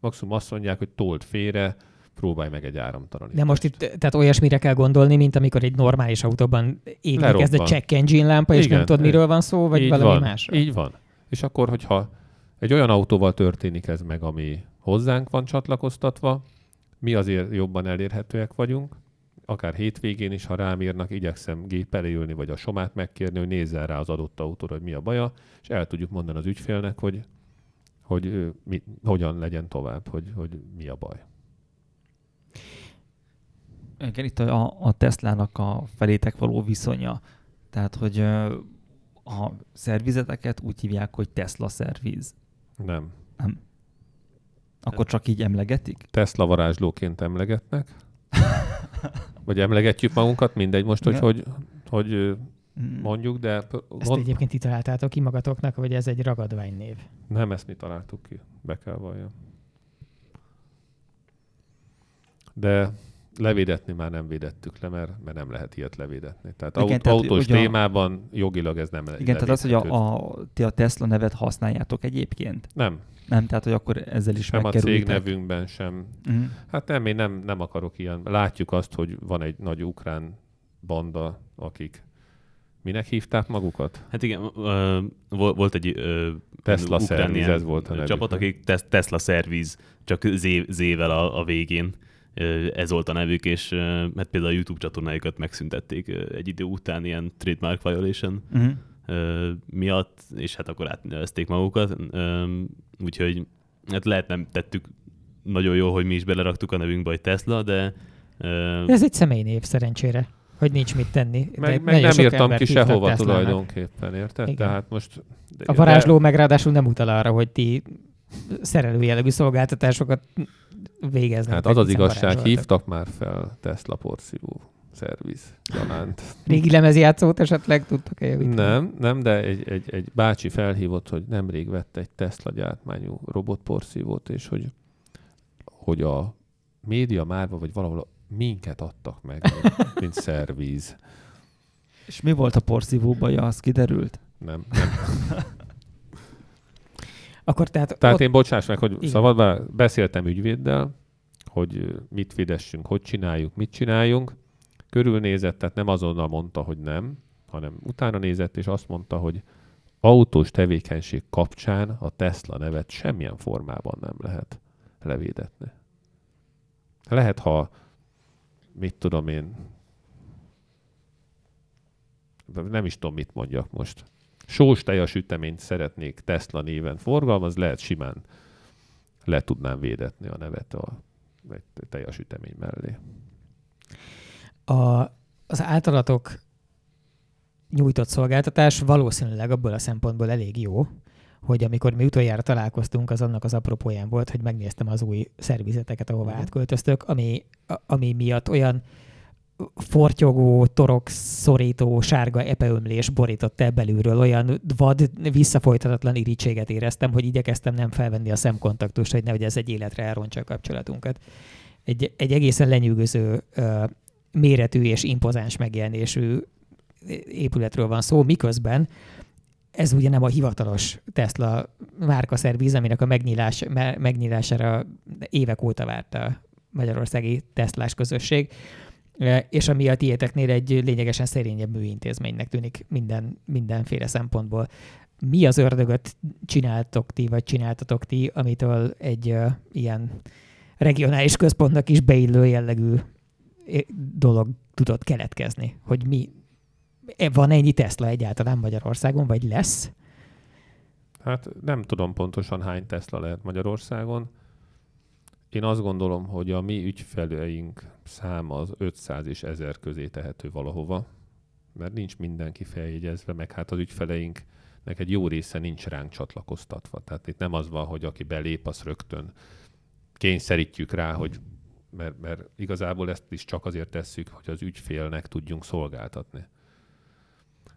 Maximum azt mondják, hogy told félre, próbálj meg egy áramtalanítást. De most itt tehát olyasmire kell gondolni, mint amikor egy normális autóban égni Lerobban. kezd a check engine lámpa, és Igen, nem tudod, miről van szó, vagy így valami van, másról. Így van. És akkor, hogyha egy olyan autóval történik ez meg, ami hozzánk van csatlakoztatva, mi azért jobban elérhetőek vagyunk, akár hétvégén is, ha rám írnak, igyekszem gép elé ülni, vagy a somát megkérni, hogy nézzen rá az adott autóra, hogy mi a baja, és el tudjuk mondani az ügyfélnek, hogy, hogy mi, hogyan legyen tovább, hogy, hogy mi a baj. Igen, itt a, a Teslának a felétek való viszonya. Tehát, hogy a szervizeteket úgy hívják, hogy Tesla szerviz. Nem. Akkor csak így emlegetik? Tesla varázslóként emlegetnek, (laughs) vagy emlegetjük magunkat, mindegy most, hogy, hogy, hogy Mm. mondjuk, de Ezt gond- egyébként ti találtátok ki magatoknak, vagy ez egy ragadványnév? Nem, ezt mi találtuk ki, be kell valljam. De levédetni már nem védettük le, mert, mert nem lehet ilyet levédetni. Tehát, Igen, aut- tehát, autós a- témában jogilag ez nem Igen, tehát az, hogy a, a, ti a Tesla nevet használjátok egyébként? Nem, Nem, tehát hogy akkor ezzel is sem a cég nevünkben, sem. Mm. Hát nem, én nem, nem akarok ilyen. Látjuk azt, hogy van egy nagy ukrán banda, akik minek hívták magukat? Hát igen, ö, vol- volt egy ö, Tesla Service, ez volt a nevük, Csapat, nem? akik tes- Tesla Service, csak Z- Z-vel a, a végén. Ez volt a nevük, és hát például a YouTube csatornájukat megszüntették egy idő után ilyen trademark violation ö, miatt, és hát akkor átnevezték magukat. Úgyhogy hát lehet nem tettük nagyon jó, hogy mi is beleraktuk a nevünkbe, hogy Tesla, de Ez egy személynév szerencsére, hogy nincs mit tenni. De Meg, meg nagyon nem írtam ki sehova Teslának. tulajdonképpen, érted? Igen. Tehát most... De, A varázsló meg ráadásul nem utal arra, hogy ti szerelő jellegű szolgáltatásokat végeznek. Hát az az igazság, hívtak már fel Tesla porszívó szerviz gyanánt. Régi lemezjátszót esetleg tudtak -e javítani? Nem, nem, de egy, egy, egy bácsi felhívott, hogy nemrég vett egy Tesla gyártmányú robotporszívót, és hogy, hogy a média márva, vagy valahol minket adtak meg, mint, mint szervíz. És mi volt a porszívó baja, az kiderült? Nem, nem. Akkor tehát, Tehát ott, én bocsáss meg, hogy Igen. szabadba beszéltem ügyvéddel, hogy mit fidessünk, hogy csináljuk, mit csináljunk. Körülnézett, tehát nem azonnal mondta, hogy nem, hanem utána nézett, és azt mondta, hogy autós tevékenység kapcsán a Tesla nevet semmilyen formában nem lehet levédetni. Lehet, ha mit tudom én, nem is tudom, mit mondjak most. Sós tejasüteményt szeretnék Tesla néven forgalmaz, lehet simán le tudnám védetni a nevet a egy teljasütemény mellé. A, az általatok nyújtott szolgáltatás valószínűleg abból a szempontból elég jó, hogy amikor mi utoljára találkoztunk, az annak az apropóján volt, hogy megnéztem az új szervizeteket, ahová uh-huh. átköltöztök, ami, ami miatt olyan fortyogó, torok, szorító, sárga epeömlés borított el belülről, olyan vad, visszafolytatatlan irítséget éreztem, hogy igyekeztem nem felvenni a szemkontaktust, hogy nehogy ez egy életre elrontsa a kapcsolatunkat. Egy, egy egészen lenyűgöző méretű és impozáns megjelenésű épületről van szó, miközben ez ugye nem a hivatalos Tesla márkaszerviz, aminek a megnyilás, megnyilására évek óta várta magyarországi Teslás közösség, és ami a tiéteknél egy lényegesen szerényebb műintézménynek tűnik minden, mindenféle szempontból. Mi az ördögöt csináltok ti, vagy csináltatok ti, amitől egy uh, ilyen regionális központnak is beillő jellegű dolog tudott keletkezni? Hogy mi, e, van ennyi Tesla egyáltalán Magyarországon, vagy lesz? Hát nem tudom pontosan hány Tesla lehet Magyarországon. Én azt gondolom, hogy a mi ügyfeleink száma az 500 és 1000 közé tehető valahova, mert nincs mindenki feljegyezve, meg hát az ügyfeleinknek egy jó része nincs ránk csatlakoztatva. Tehát itt nem az van, hogy aki belép, az rögtön kényszerítjük rá, hogy mert, mert igazából ezt is csak azért tesszük, hogy az ügyfélnek tudjunk szolgáltatni.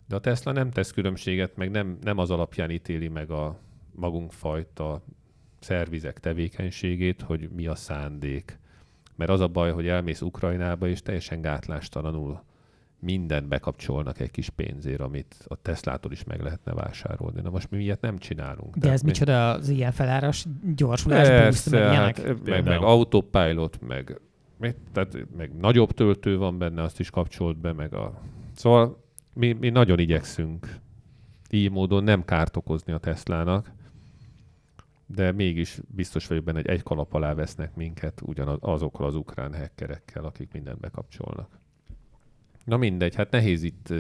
De a Tesla nem tesz különbséget, meg nem, nem az alapján ítéli meg a magunk fajta szervizek tevékenységét, hogy mi a szándék. Mert az a baj, hogy elmész Ukrajnába, és teljesen gátlástalanul mindent bekapcsolnak egy kis pénzért, amit a Teslától is meg lehetne vásárolni. Na most mi ilyet nem csinálunk. De ez mi... micsoda az ilyen feláras gyorsulás? Persze, boost, meg, hát, meg, meg autopilot, meg, meg, tehát, meg nagyobb töltő van benne, azt is kapcsolt be, meg a... Szóval mi, mi nagyon igyekszünk így módon nem kárt okozni a Teslának, de mégis biztos vagyok benne, hogy egy kalap alá vesznek minket ugyanazokkal az ukrán hackerekkel, akik mindent bekapcsolnak. Na mindegy, hát nehéz itt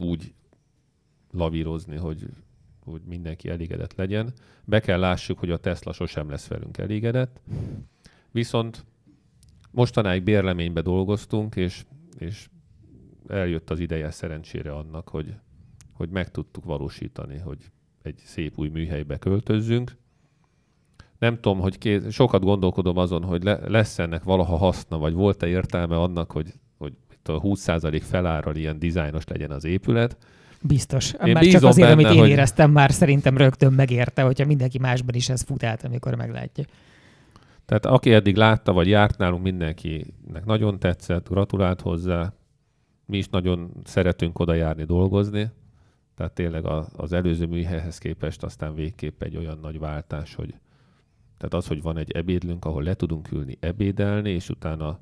úgy lavírozni, hogy, hogy mindenki elégedett legyen. Be kell lássuk, hogy a Tesla sosem lesz velünk elégedett. Viszont mostanáig bérleménybe dolgoztunk, és, és eljött az ideje szerencsére annak, hogy, hogy meg tudtuk valósítani, hogy egy szép új műhelybe költözzünk nem tudom, hogy két, sokat gondolkodom azon, hogy le, lesz ennek valaha haszna, vagy volt-e értelme annak, hogy, hogy a 20% felárral ilyen dizájnos legyen az épület. Biztos. Én már csak azért, benne, amit én hogy... éreztem, már szerintem rögtön megérte, hogyha mindenki másban is ez fut át, amikor meglátja. Tehát aki eddig látta, vagy járt nálunk, mindenkinek nagyon tetszett, gratulált hozzá. Mi is nagyon szeretünk oda járni dolgozni. Tehát tényleg az előző műhelyhez képest aztán végképp egy olyan nagy váltás, hogy, tehát az, hogy van egy ebédlünk, ahol le tudunk ülni ebédelni, és utána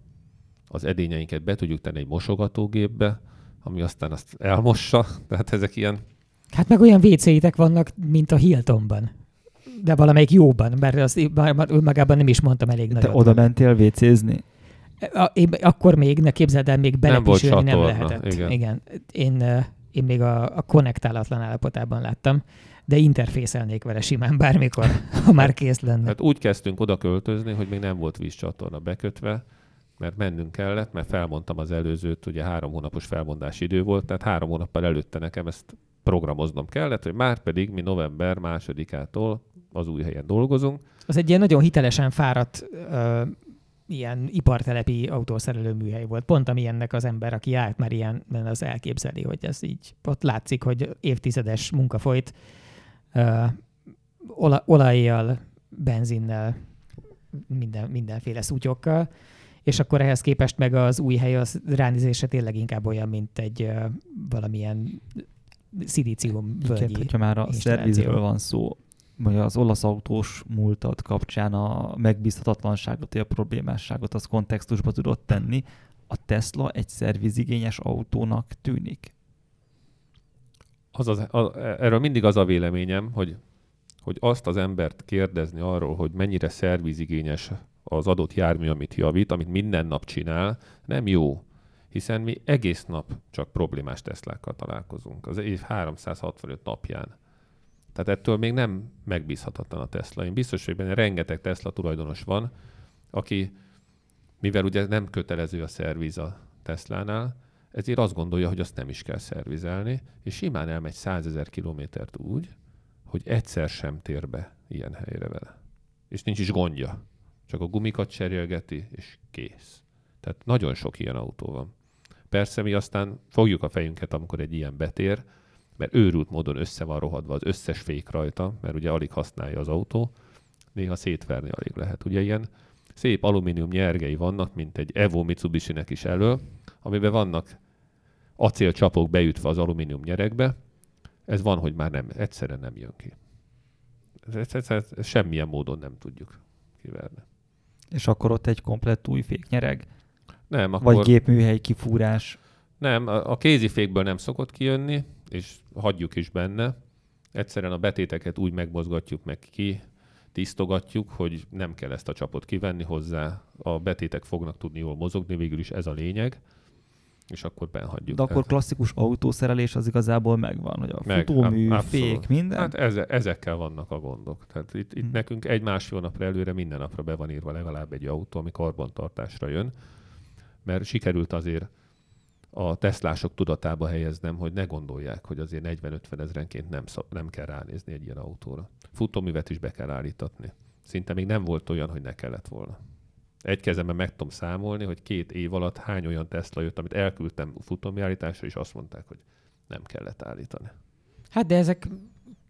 az edényeinket be tudjuk tenni egy mosogatógépbe, ami aztán azt elmossa. (laughs) Tehát ezek ilyen... Hát meg olyan wc vannak, mint a Hiltonban. De valamelyik jóban, mert az önmagában nem is mondtam elég Te oda mentél én, akkor még, ne képzeld el, még belepisülni nem, nem lehetett. Igen. igen. Én, én még a, a konnektálatlan állapotában láttam de interfészelnék vele simán bármikor, (laughs) ha már kész lenne. Hát úgy kezdtünk oda költözni, hogy még nem volt vízcsatorna bekötve, mert mennünk kellett, mert felmondtam az előzőt, ugye három hónapos felmondási idő volt, tehát három hónappal előtte nekem ezt programoznom kellett, hogy már pedig mi november másodikától az új helyen dolgozunk. Az egy ilyen nagyon hitelesen fáradt uh, ilyen ipartelepi autószerelő műhely volt. Pont amilyennek az ember, aki állt már ilyen, az elképzeli, hogy ez így, ott látszik, hogy évtizedes munka folyt, uh, olajjal, benzinnel, minden, mindenféle szútyokkal, és akkor ehhez képest meg az új hely az ránézésre tényleg inkább olyan, mint egy uh, valamilyen szilícium völgyi hogyha már a szervizről van szó, vagy az olasz autós múltat kapcsán a megbízhatatlanságot, a problémásságot az kontextusba tudott tenni, a Tesla egy szervizigényes autónak tűnik az az, az, erről mindig az a véleményem, hogy, hogy azt az embert kérdezni arról, hogy mennyire szervizigényes az adott jármű, amit javít, amit minden nap csinál, nem jó. Hiszen mi egész nap csak problémás Teslákkal találkozunk, az év 365 napján. Tehát ettől még nem megbízhatatlan a Tesla. Én biztos, hogy benne rengeteg Tesla tulajdonos van, aki, mivel ugye nem kötelező a szerviz a Teslánál, ezért azt gondolja, hogy azt nem is kell szervizelni, és simán elmegy 100 ezer kilométert úgy, hogy egyszer sem tér be ilyen helyre vele. És nincs is gondja. Csak a gumikat cserélgeti, és kész. Tehát nagyon sok ilyen autó van. Persze mi aztán fogjuk a fejünket, amikor egy ilyen betér, mert őrült módon össze van rohadva az összes fék rajta, mert ugye alig használja az autó, néha szétverni alig lehet. Ugye ilyen szép alumínium nyergei vannak, mint egy Evo Mitsubishi-nek is elő, amiben vannak acélcsapok beütve az alumínium nyerekbe, ez van, hogy már nem, egyszerűen nem jön ki. Ezt, ezt, ezt, ezt semmilyen módon nem tudjuk kiverni. És akkor ott egy komplett új féknyereg? Nem, akkor... Vagy gépműhely kifúrás? Nem, a, a kézifékből nem szokott kijönni, és hagyjuk is benne. Egyszerűen a betéteket úgy megmozgatjuk meg ki, tisztogatjuk, hogy nem kell ezt a csapot kivenni hozzá. A betétek fognak tudni jól mozogni, végül is ez a lényeg és akkor benhagyjuk. De akkor klasszikus autószerelés az igazából megvan, hogy a meg, futómű, ab, fék, minden? Hát eze, ezekkel vannak a gondok. Tehát itt, itt hmm. nekünk egy másfél napra előre minden napra be van írva legalább egy autó, ami karbantartásra jön, mert sikerült azért a teszlások tudatába helyeznem, hogy ne gondolják, hogy azért 40-50 ezrenként nem, nem kell ránézni egy ilyen autóra. Futóművet is be kell állítatni. Szinte még nem volt olyan, hogy ne kellett volna egy kezemben meg tudom számolni, hogy két év alatt hány olyan Tesla jött, amit elküldtem futómi állításra, és azt mondták, hogy nem kellett állítani. Hát de ezek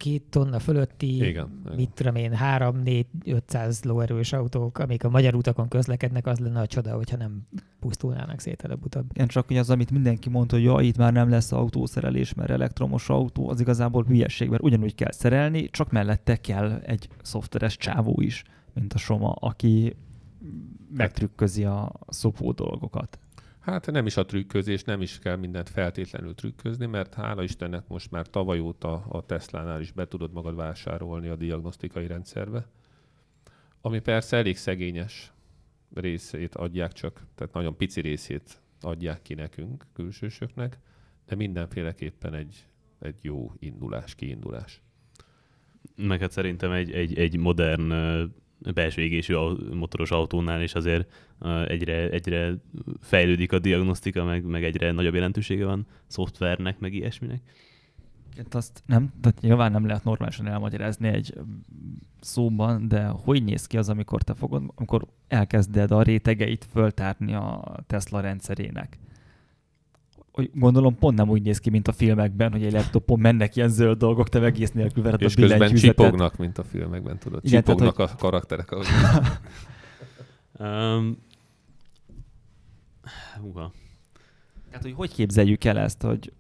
két tonna fölötti, igen, mit igen. tudom én, 3 4 500 lóerős autók, amik a magyar utakon közlekednek, az lenne a csoda, hogyha nem pusztulnának szét előbb-utóbb. Igen, csak hogy az, amit mindenki mondta, hogy ja, itt már nem lesz autószerelés, mert elektromos autó, az igazából hülyeség, mert ugyanúgy kell szerelni, csak mellette kell egy szoftveres csávó is, mint a Soma, aki megtrükközi a szopó dolgokat. Hát nem is a trükközés, nem is kell mindent feltétlenül trükközni, mert hála Istennek most már tavaly óta a Tesla-nál is be tudod magad vásárolni a diagnosztikai rendszerbe, ami persze elég szegényes részét adják csak, tehát nagyon pici részét adják ki nekünk, külsősöknek, de mindenféleképpen egy, egy jó indulás, kiindulás. Meg hát szerintem egy, egy, egy modern belső égésű motoros autónál, és azért egyre, egyre fejlődik a diagnosztika, meg, meg egyre nagyobb jelentősége van szoftvernek, meg ilyesminek. Hát azt nem, tehát nyilván nem lehet normálisan elmagyarázni egy szóban, de hogy néz ki az, amikor te fogod, amikor elkezded a rétegeit föltárni a Tesla rendszerének? Hogy gondolom pont nem úgy néz ki, mint a filmekben, hogy egy laptopon mennek ilyen zöld dolgok, te egész nélkül vered És a közben csipognak, mint a filmekben, tudod. Igen, csipognak tehát, a karakterek. Ahogy... (laughs) um, húha. Tehát, hogy hogy képzeljük el ezt, hogy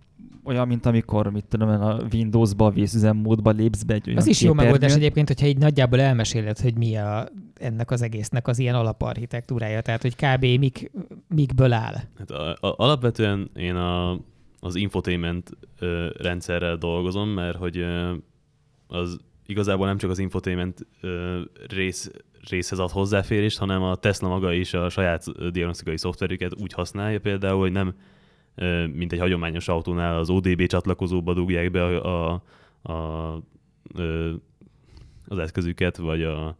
olyan, mint amikor, mit tudom a Windows-ba, vészüzemmódba lépsz be egy olyan Az is jó megoldás egyébként, hogyha így nagyjából elmeséled, hogy mi a, ennek az egésznek az ilyen alaparchitektúrája, tehát hogy kb. Mik, mikből áll. Hát a, a, alapvetően én a, az infotainment ö, rendszerrel dolgozom, mert hogy ö, az igazából nem csak az infotainment ö, rész, részhez ad hozzáférést, hanem a Tesla maga is a saját diagnosztikai szoftverüket úgy használja például, hogy nem mint egy hagyományos autónál az ODB csatlakozóba dugják be a, a, a, az eszközüket, vagy a,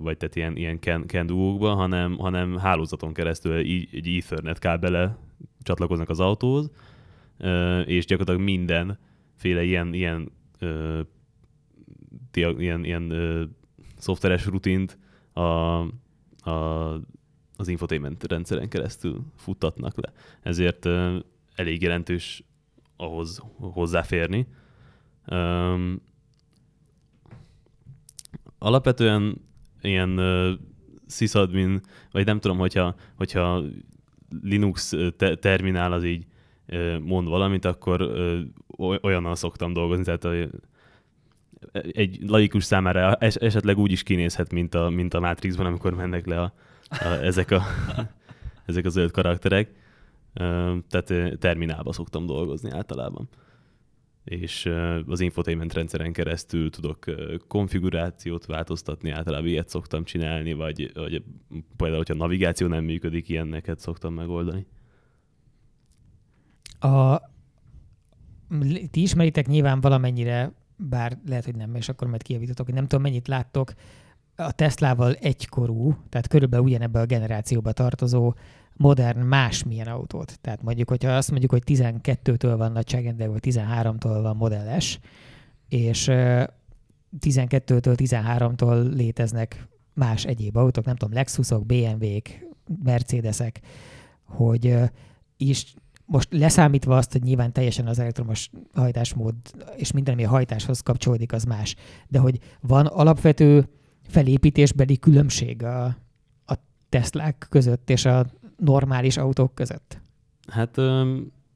vagy tehát ilyen, ilyen ken, hanem, hanem hálózaton keresztül egy Ethernet kábele csatlakoznak az autóhoz, és gyakorlatilag mindenféle ilyen, ilyen, ilyen, ilyen szoftveres rutint a, a az infotainment rendszeren keresztül futtatnak le. Ezért elég jelentős ahhoz hozzáférni. Alapvetően ilyen uh, sysadmin, vagy nem tudom, hogyha, hogyha Linux te- terminál az így uh, mond valamit, akkor uh, olyannal szoktam dolgozni, tehát uh, egy laikus számára es- esetleg úgy is kinézhet, mint a, mint a Matrixban, amikor mennek le a, a, ezek, a, (laughs) ezek a zöld karakterek. Tehát terminálba szoktam dolgozni általában. És az infotainment rendszeren keresztül tudok konfigurációt változtatni, általában ilyet szoktam csinálni, vagy, vagy például, hogyha a navigáció nem működik, ilyenneket szoktam megoldani. A, ti ismeritek nyilván valamennyire, bár lehet, hogy nem, és akkor majd kijavítotok, hogy nem tudom, mennyit láttok a Teslával egykorú, tehát körülbelül ugyanebbe a generációba tartozó modern másmilyen autót. Tehát mondjuk, hogyha azt mondjuk, hogy 12-től van nagyságrendel, vagy 13-tól van modelles, és 12-től 13-tól léteznek más egyéb autók, nem tudom, Lexusok, BMW-k, Mercedesek, hogy is most leszámítva azt, hogy nyilván teljesen az elektromos hajtásmód és minden, ami a hajtáshoz kapcsolódik, az más, de hogy van alapvető felépítésbeli különbség a, a Teslák között és a normális autók között? Hát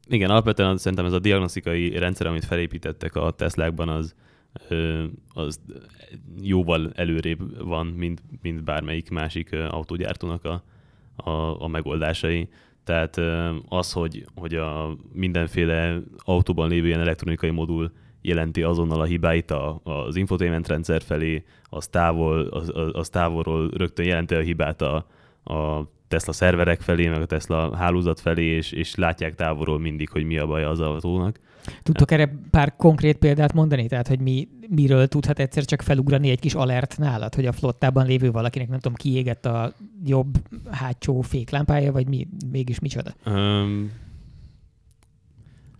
igen, alapvetően szerintem ez a diagnosztikai rendszer, amit felépítettek a Teslákban, az, az jóval előrébb van, mint, mint bármelyik másik autógyártónak a, a, a megoldásai. Tehát az, hogy, hogy a mindenféle autóban lévő ilyen elektronikai modul jelenti azonnal a hibáit a, az infotainment rendszer felé, az, távol, az, az távolról rögtön jelenti a hibát a, a Tesla szerverek felé, meg a Tesla hálózat felé, és, és látják távolról mindig, hogy mi a baj az autónak. Tudtok erre pár konkrét példát mondani? Tehát, hogy mi, miről tudhat egyszer csak felugrani egy kis alert nálad, hogy a flottában lévő valakinek, nem tudom, kiégett a jobb hátsó féklámpája, vagy mi, mégis micsoda? Um,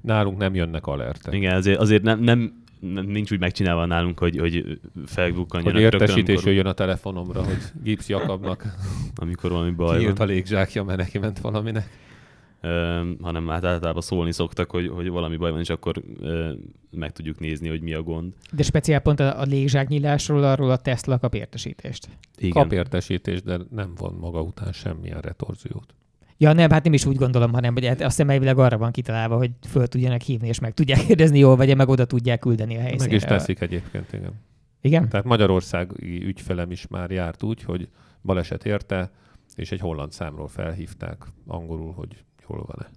Nálunk nem jönnek alertek. Igen, azért, azért nem, nem, nincs úgy megcsinálva nálunk, hogy, hogy felbukkanjanak. Hogy értesítés rögtön, jöjjön a telefonomra, hogy Gips Jakabnak (laughs) amikor valami baj Kiírt a légzsákja, mert neki ment valaminek. Uh, hanem hát általában szólni szoktak, hogy, hogy valami baj van, és akkor uh, meg tudjuk nézni, hogy mi a gond. De speciál pont a, a légzsáknyílásról, arról a Tesla kap értesítést. Igen. Kap értesítést, de nem von maga után semmilyen retorziót. Ja, nem, hát nem is úgy gondolom, hanem hogy azt hiszem elvileg arra van kitalálva, hogy föl tudjanak hívni, és meg tudják (laughs) kérdezni jól, vagy meg oda tudják küldeni a helyszínre. Meg is teszik egyébként, igen. Igen? Tehát Magyarországi ügyfelem is már járt úgy, hogy baleset érte, és egy holland számról felhívták angolul, hogy hol van-e.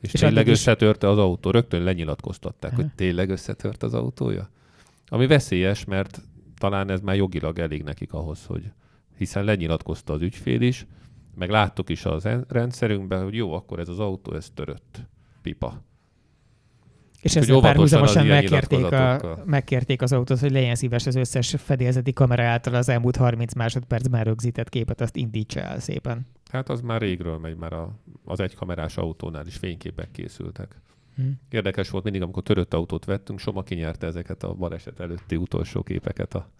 És, és tényleg összetörte az autó. Rögtön lenyilatkoztatták, Aha. hogy tényleg összetört az autója. Ami veszélyes, mert talán ez már jogilag elég nekik ahhoz, hogy hiszen lenyilatkozta az ügyfél is, meg láttuk is az rendszerünkben, hogy jó, akkor ez az autó, ez törött. Pipa. És ezzel párhuzamosan megkérték, a, megkérték az autót, hogy legyen szíves az összes fedélzeti kamera által az elmúlt 30 másodpercben rögzített képet, azt indítsa el szépen. Hát az már régről megy, már a, az egykamerás autónál is fényképek készültek. Hmm. Érdekes volt mindig, amikor törött autót vettünk, Soma kinyerte ezeket a baleset előtti utolsó képeket a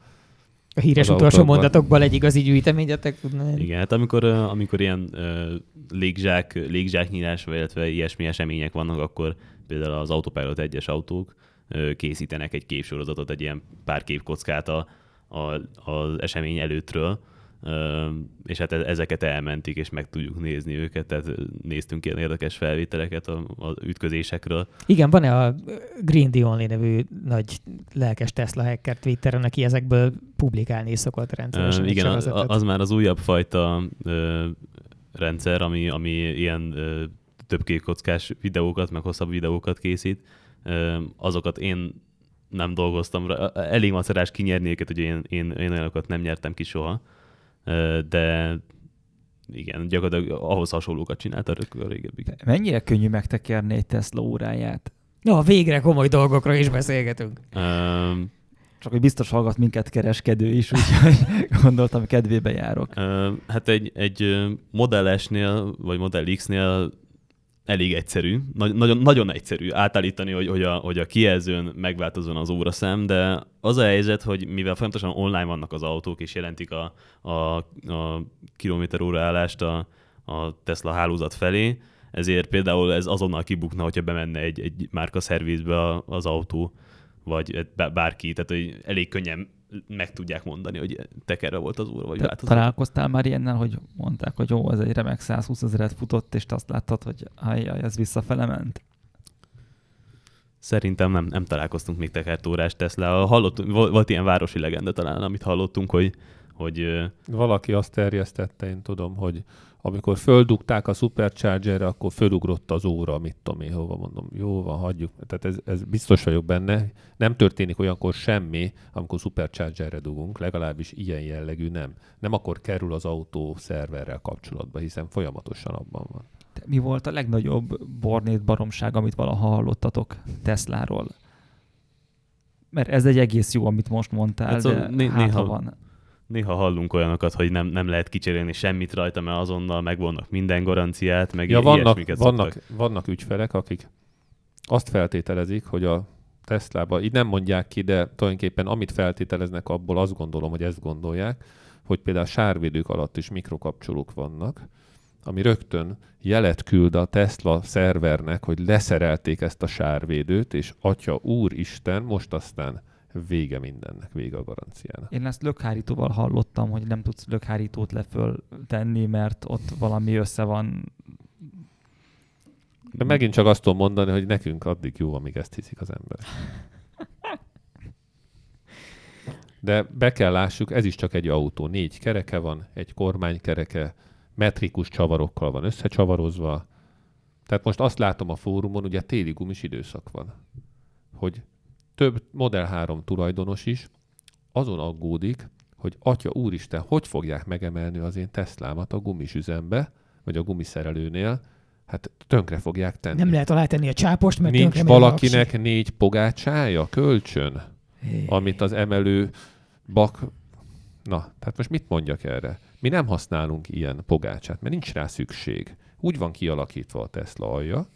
a híres utolsó autókban. mondatokból egy igazi gyűjteményetek tudna. Igen, hát amikor, amikor ilyen légzsák, légzsáknyírás, vagy illetve ilyesmi események vannak, akkor például az Autopilot egyes autók készítenek egy képsorozatot, egy ilyen pár képkockát a, a, az esemény előttről, és hát e-, ezeket elmentik, és meg tudjuk nézni őket, tehát néztünk ilyen érdekes felvételeket az ütközésekről. Igen, van-e a Green The Only nevű nagy lelkes Tesla hacker Twitteren, aki ezekből publikálni szokott rendszeresen? Uh, igen, az, az már az újabb fajta uh, rendszer, ami, ami ilyen uh, több kockás videókat, meg hosszabb videókat készít. Uh, azokat én nem dolgoztam, elég macerás kinyerni őket, ugye én, én, én olyanokat nem nyertem ki soha de igen, gyakorlatilag ahhoz hasonlókat csinálta a régebbi. Mennyire könnyű megtekerni egy Tesla óráját? Na, végre komoly dolgokra is beszélgetünk. Um, csak hogy biztos hallgat minket kereskedő is, úgyhogy (laughs) gondoltam, kedvébe járok. Uh, hát egy, egy Model S-nél, vagy Model X-nél elég egyszerű, nagyon, nagyon egyszerű átállítani, hogy, hogy, a, hogy a kijelzőn megváltozzon az óraszám, de az a helyzet, hogy mivel folyamatosan online vannak az autók, és jelentik a, a, a kilométer óra állást a, a Tesla hálózat felé, ezért például ez azonnal kibukna, hogyha bemenne egy, egy márka szervizbe az autó, vagy bárki, tehát hogy elég könnyen meg tudják mondani, hogy tekerre volt az óra, vagy Te változott. Találkoztál már ilyennel, hogy mondták, hogy jó, ez egy remek 120 ezeret futott, és te azt láttad, hogy ajjaj, ez visszafele ment? Szerintem nem, nem találkoztunk még tekertórás Tesla. Hallott, volt ilyen városi legenda talán, amit hallottunk, hogy, hogy... Valaki azt terjesztette, én tudom, hogy amikor földugták a Superchargerre, akkor fölugrott az óra, mit tudom én, hova mondom, jó van, hagyjuk. Tehát ez, ez biztos vagyok benne. Nem történik olyankor semmi, amikor Superchargerre dugunk, legalábbis ilyen jellegű nem. Nem akkor kerül az autó szerverrel kapcsolatba, hiszen folyamatosan abban van. Te- Mi volt a legnagyobb bornét baromság, amit valaha hallottatok Tesláról? Mert ez egy egész jó, amit most mondtál, Hát szóval de né- hát, ha néha- van. Néha hallunk olyanokat, hogy nem, nem lehet kicserélni semmit rajta, mert azonnal megvonnak minden garanciát, meg Ja, vannak, vannak, szoktak. vannak ügyfelek, akik azt feltételezik, hogy a Teslába, így nem mondják ki, de tulajdonképpen amit feltételeznek abból, azt gondolom, hogy ezt gondolják, hogy például sárvédők alatt is mikrokapcsolók vannak, ami rögtön jelet küld a Tesla szervernek, hogy leszerelték ezt a sárvédőt, és atya, úristen, most aztán vége mindennek, vége a garanciának. Én ezt lökhárítóval hallottam, hogy nem tudsz lökhárítót leföl tenni, mert ott valami össze van. De megint csak azt tudom mondani, hogy nekünk addig jó, amíg ezt hiszik az emberek. De be kell lássuk, ez is csak egy autó. Négy kereke van, egy kormánykereke, metrikus csavarokkal van összecsavarozva. Tehát most azt látom a fórumon, ugye téli gumis időszak van, hogy több Model 3 tulajdonos is azon aggódik, hogy atya úristen, hogy fogják megemelni az én Teslámat a gumis üzembe, vagy a gumiszerelőnél, hát tönkre fogják tenni. Nem lehet alátenni a csápost, mert Nincs megy a valakinek négy pogácsája, kölcsön, aksi. amit az emelő bak... Na, tehát most mit mondjak erre? Mi nem használunk ilyen pogácsát, mert nincs rá szükség. Úgy van kialakítva a Tesla alja,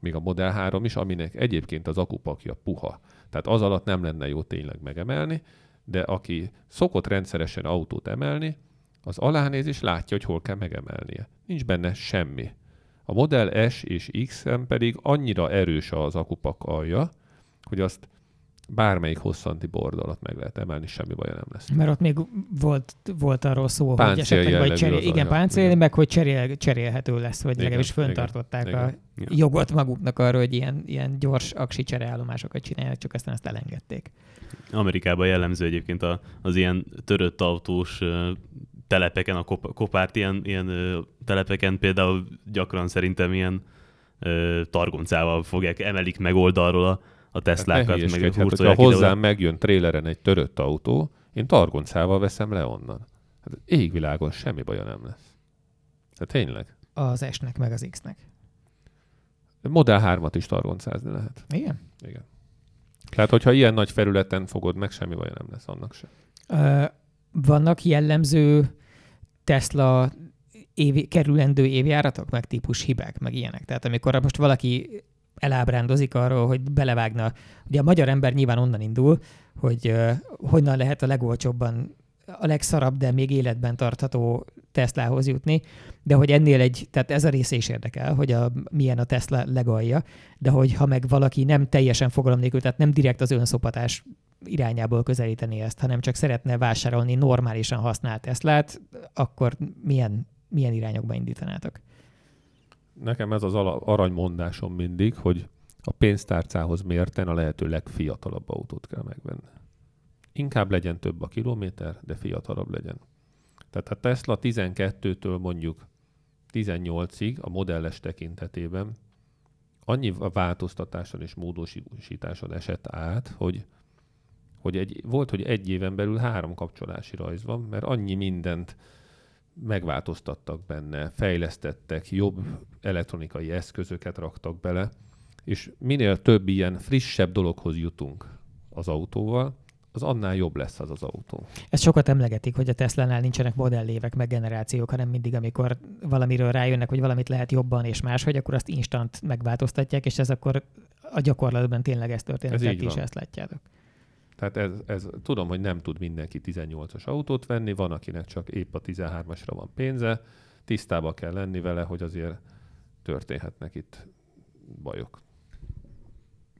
még a Model 3 is, aminek egyébként az akupakja puha. Tehát az alatt nem lenne jó tényleg megemelni, de aki szokott rendszeresen autót emelni, az alánéz és látja, hogy hol kell megemelnie. Nincs benne semmi. A Model S és X-en pedig annyira erős az akupak alja, hogy azt bármelyik hosszanti bord alatt meg lehet emelni, semmi baja nem lesz. Mert ott még volt, volt arról szó, hogy Páncél esetleg jellegű vagy cserél, az igen, alja. páncél, Igen. meg hogy cserél, cserélhető lesz, vagy Igen, legalábbis igen, föntartották igen. a Ja. jogot maguknak arra, hogy ilyen, ilyen gyors aksi csereállomásokat csinálják, csak aztán ezt elengedték. Amerikában jellemző egyébként a, az ilyen törött autós telepeken, a kop, kopárt ilyen, ilyen telepeken például gyakran szerintem ilyen targoncával fogják, emelik meg oldalról a, a Hát Teslákat, ne meg hülyeskedj, hát, ide-oda. hozzám megjön tréleren egy törött autó, én targoncával veszem le onnan. Hát égvilágon semmi baja nem lesz. Hát tényleg. Az S-nek, meg az X-nek. Model 3-at is targoncázni lehet. Igen? Igen. Tehát, hogyha ilyen nagy felületen fogod meg, semmi baja nem lesz annak sem. Ö, vannak jellemző Tesla évi, kerülendő évjáratok, meg típus hibák, meg ilyenek. Tehát amikor most valaki elábrándozik arról, hogy belevágna, ugye a magyar ember nyilván onnan indul, hogy uh, honnan lehet a legolcsóbban a legszarabb, de még életben tartható Teslahoz jutni, de hogy ennél egy, tehát ez a része is érdekel, hogy a, milyen a Tesla legalja, de hogy ha meg valaki nem teljesen fogalom nélkül, tehát nem direkt az önszopatás irányából közelíteni ezt, hanem csak szeretne vásárolni normálisan használt Teslát, akkor milyen, milyen irányokba indítanátok? Nekem ez az aranymondásom mindig, hogy a pénztárcához mérten a lehető legfiatalabb autót kell megvenni. Inkább legyen több a kilométer, de fiatalabb legyen. Tehát a Tesla 12-től mondjuk 18-ig a modelles tekintetében annyi a változtatáson és módosításon esett át, hogy, hogy egy, volt, hogy egy éven belül három kapcsolási rajz van, mert annyi mindent megváltoztattak benne, fejlesztettek, jobb elektronikai eszközöket raktak bele, és minél több ilyen frissebb dologhoz jutunk az autóval, az annál jobb lesz az az autó. Ezt sokat emlegetik, hogy a Tesla-nál nincsenek modellévek, meg generációk, hanem mindig, amikor valamiről rájönnek, hogy valamit lehet jobban és máshogy, akkor azt instant megváltoztatják, és ez akkor a gyakorlatban tényleg ez történik, Ez így is van. ezt látjátok. Tehát ez, ez, tudom, hogy nem tud mindenki 18-as autót venni, van, akinek csak épp a 13-asra van pénze, tisztába kell lenni vele, hogy azért történhetnek itt bajok.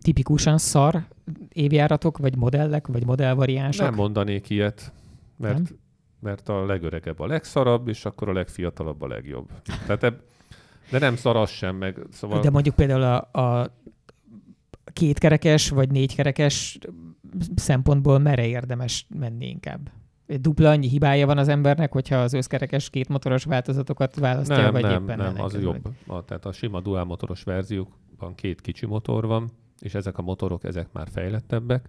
Tipikusan szar évjáratok, vagy modellek, vagy modellvariánsok? Nem mondanék ilyet, mert, Nem? mert a legöregebb a legszarabb, és akkor a legfiatalabb a legjobb. Tehát eb, de nem szar az sem, meg szóval... De mondjuk például a, a kétkerekes vagy négykerekes szempontból merre érdemes menni inkább? Dupla annyi hibája van az embernek, hogyha az összkerekes kétmotoros változatokat választja, nem, vagy nem, éppen nem, az ellenkező, jobb. A, tehát a sima dual motoros verziókban két kicsi motor van, és ezek a motorok, ezek már fejlettebbek.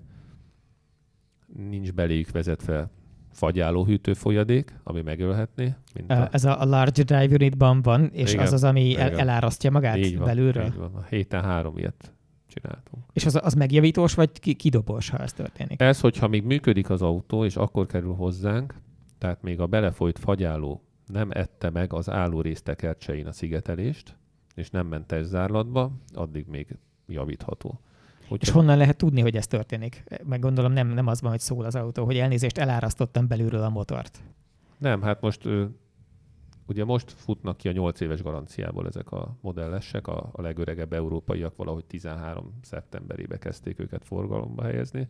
Nincs beléjük vezetve fagyáló hűtőfolyadék, ami megölhetné. Mint A, ez a, a large drive unitban van, és Igen, az az, ami el, igen. elárasztja magát így van, belülről. Így van. A héten három ilyet csináltunk. És az, az megjavítós, vagy ki, kidobós, ha ez történik? Ez, hogyha még működik az autó, és akkor kerül hozzánk, tehát még a belefolyt fagyáló nem ette meg az álló résztekercsein a szigetelést, és nem ment testzárlatba, addig még javítható. Hogyha, És honnan lehet tudni, hogy ez történik? Meg gondolom nem, nem az van, hogy szól az autó, hogy elnézést, elárasztottam belülről a motort. Nem, hát most ugye most futnak ki a 8 éves garanciából ezek a modellesek, a, a legöregebb európaiak valahogy 13 szeptemberébe kezdték őket forgalomba helyezni.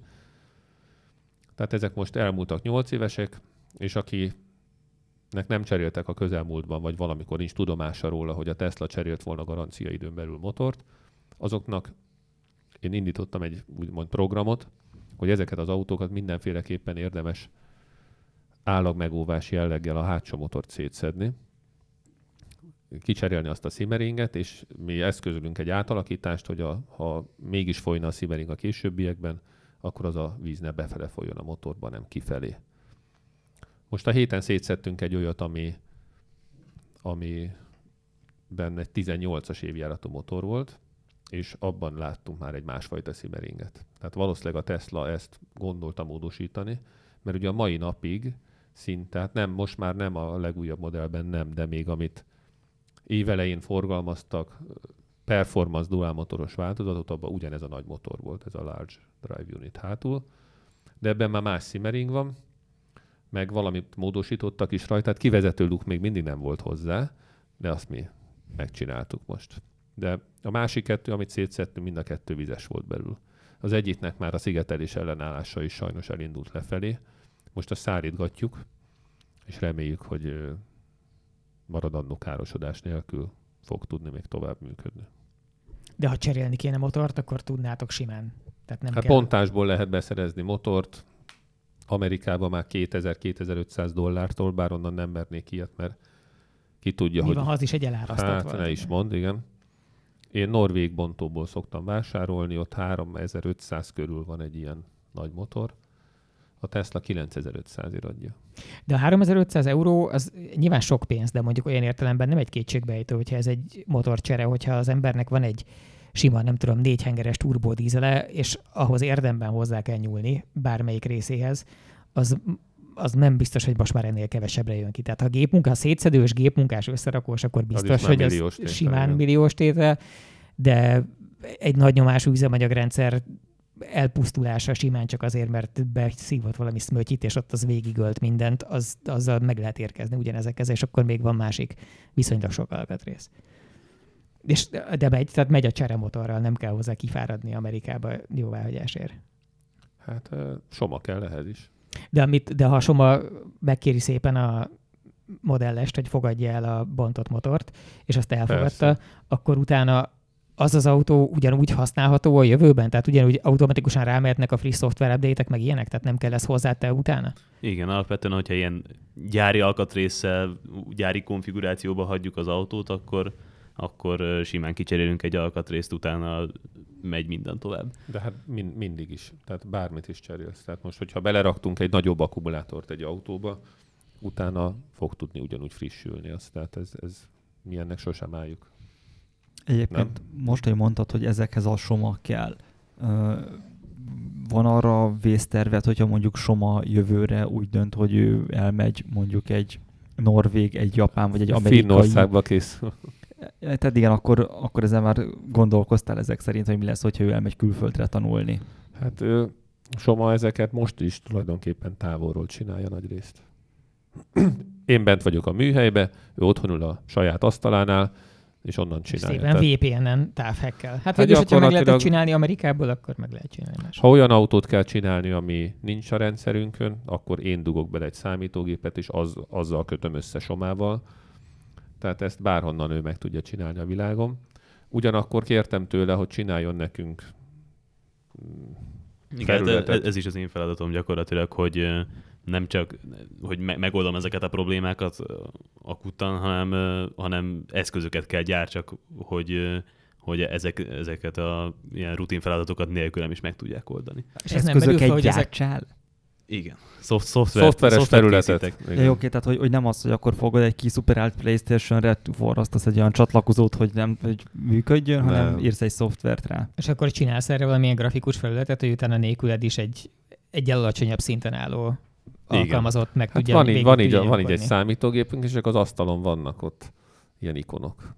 Tehát ezek most elmúltak 8 évesek, és akinek nem cseréltek a közelmúltban, vagy valamikor nincs tudomása róla, hogy a Tesla cserélt volna garancia időn belül motort, azoknak én indítottam egy úgymond programot, hogy ezeket az autókat mindenféleképpen érdemes állagmegóvás jelleggel a hátsó motort szétszedni, kicserélni azt a szimeringet, és mi eszközölünk egy átalakítást, hogy a, ha mégis folyna a szimering a későbbiekben, akkor az a víz ne befele folyjon a motorba, nem kifelé. Most a héten szétszedtünk egy olyat, ami, ami benne egy 18-as évjáratú motor volt, és abban láttunk már egy másfajta szimeringet. Tehát valószínűleg a Tesla ezt gondolta módosítani, mert ugye a mai napig szinte, hát nem, most már nem a legújabb modellben nem, de még amit évelején forgalmaztak, performance dual motoros változatot, abban ugyanez a nagy motor volt, ez a large drive unit hátul. De ebben már más simmering van, meg valamit módosítottak is rajta, tehát kivezető luk még mindig nem volt hozzá, de azt mi megcsináltuk most. De a másik kettő, amit szétszedtünk, mind a kettő vizes volt belül. Az egyiknek már a szigetelés ellenállása is sajnos elindult lefelé. Most azt szárítgatjuk, és reméljük, hogy maradandó károsodás nélkül fog tudni még tovább működni. De ha cserélni kéne motort, akkor tudnátok simán. Tehát nem Hát kell... bontásból lehet beszerezni motort, Amerikában már 2000-2500 dollártól, bár onnan nem mernék ilyet, mert ki tudja, Mi hogy... van, ha az is egy elárasztott Hát volt? ne is mond, igen. Én norvég bontóból szoktam vásárolni, ott 3500 körül van egy ilyen nagy motor. A Tesla 9500 ért adja. De a 3500 euró az nyilván sok pénz, de mondjuk olyan értelemben nem egy kétségbejtő, hogyha ez egy motorcsere, hogyha az embernek van egy sima, nem tudom, négy hengeres turbodízele, és ahhoz érdemben hozzá kell nyúlni bármelyik részéhez, az, az nem biztos, hogy most már ennél kevesebbre jön ki. Tehát ha gépmunka, szétszedős, gépmunkás, összerakós, akkor biztos, már hogy az tétel, simán igen. milliós tétel, de egy nagy nyomású üzemanyagrendszer elpusztulása simán csak azért, mert beszívott valami szmötyit, és ott az végigölt mindent, az, azzal meg lehet érkezni ugyanezekhez, és akkor még van másik viszonylag sok alkatrész. És, de megy, tehát megy a cseremotorral, nem kell hozzá kifáradni Amerikába jóváhagyásért. Hát soma kell ehhez is. De, amit, de ha Soma megkéri szépen a modellest, hogy fogadja el a bontott motort, és azt elfogadta, Persze. akkor utána az az autó ugyanúgy használható a jövőben? Tehát ugyanúgy automatikusan rámehetnek a friss szoftver update meg ilyenek? Tehát nem kell ezt hozzáte utána? Igen, alapvetően, hogyha ilyen gyári alkatrészsel, gyári konfigurációba hagyjuk az autót, akkor, akkor simán kicserélünk egy alkatrészt, utána megy minden tovább. De hát min- mindig is. Tehát bármit is cserélsz. Tehát most, hogyha beleraktunk egy nagyobb akkumulátort egy autóba, utána fog tudni ugyanúgy frissülni azt. Tehát ez, ez mi ennek sosem álljuk. Egyébként most, hogy mondtad, hogy ezekhez a Soma kell, van arra vésztervet, hogyha mondjuk Soma jövőre úgy dönt, hogy ő elmegy mondjuk egy Norvég, egy Japán vagy egy amerikai... Finnországba készül. Tehát igen, akkor, akkor ezzel már gondolkoztál ezek szerint, hogy mi lesz, hogyha ő elmegy külföldre tanulni. Hát ő, Soma ezeket most is tulajdonképpen távolról csinálja nagy részt. Én bent vagyok a műhelybe, ő otthon ül a saját asztalánál, és onnan csinálja. Szépen Tehát, VPN-en távhekkel. Hát Hát végül, hogyha meg lehetett gyakorlatilag- csinálni Amerikából, akkor meg lehet csinálni más. ha olyan autót kell csinálni, ami nincs a rendszerünkön, akkor én dugok bele egy számítógépet, és az, azzal kötöm össze Somával. Tehát ezt bárhonnan ő meg tudja csinálni a világon. Ugyanakkor kértem tőle, hogy csináljon nekünk mm, Igen, ez, ez is az én feladatom gyakorlatilag, hogy nem csak, hogy me- megoldom ezeket a problémákat akutan, hanem, hanem eszközöket kell gyártsak, hogy, hogy ezek, ezeket a ilyen rutin feladatokat nélkülem is meg tudják oldani. És ez nem merül fel, hogy ezek? Igen. Szoft, szoftver, Szoftveres szoftver területet. Ja, oké, tehát hogy, hogy nem az, hogy akkor fogod egy kiszuperált Playstation-re, forrasztasz egy olyan csatlakozót, hogy nem hogy működjön, hanem Nem. írsz egy szoftvert rá. És akkor csinálsz erre valamilyen grafikus felületet, hogy utána nélküled is egy, egy alacsonyabb szinten álló. Alkalmazott meg Hát tudja van, így, van, így, van így egy számítógépünk, és csak az asztalon vannak ott ilyen ikonok.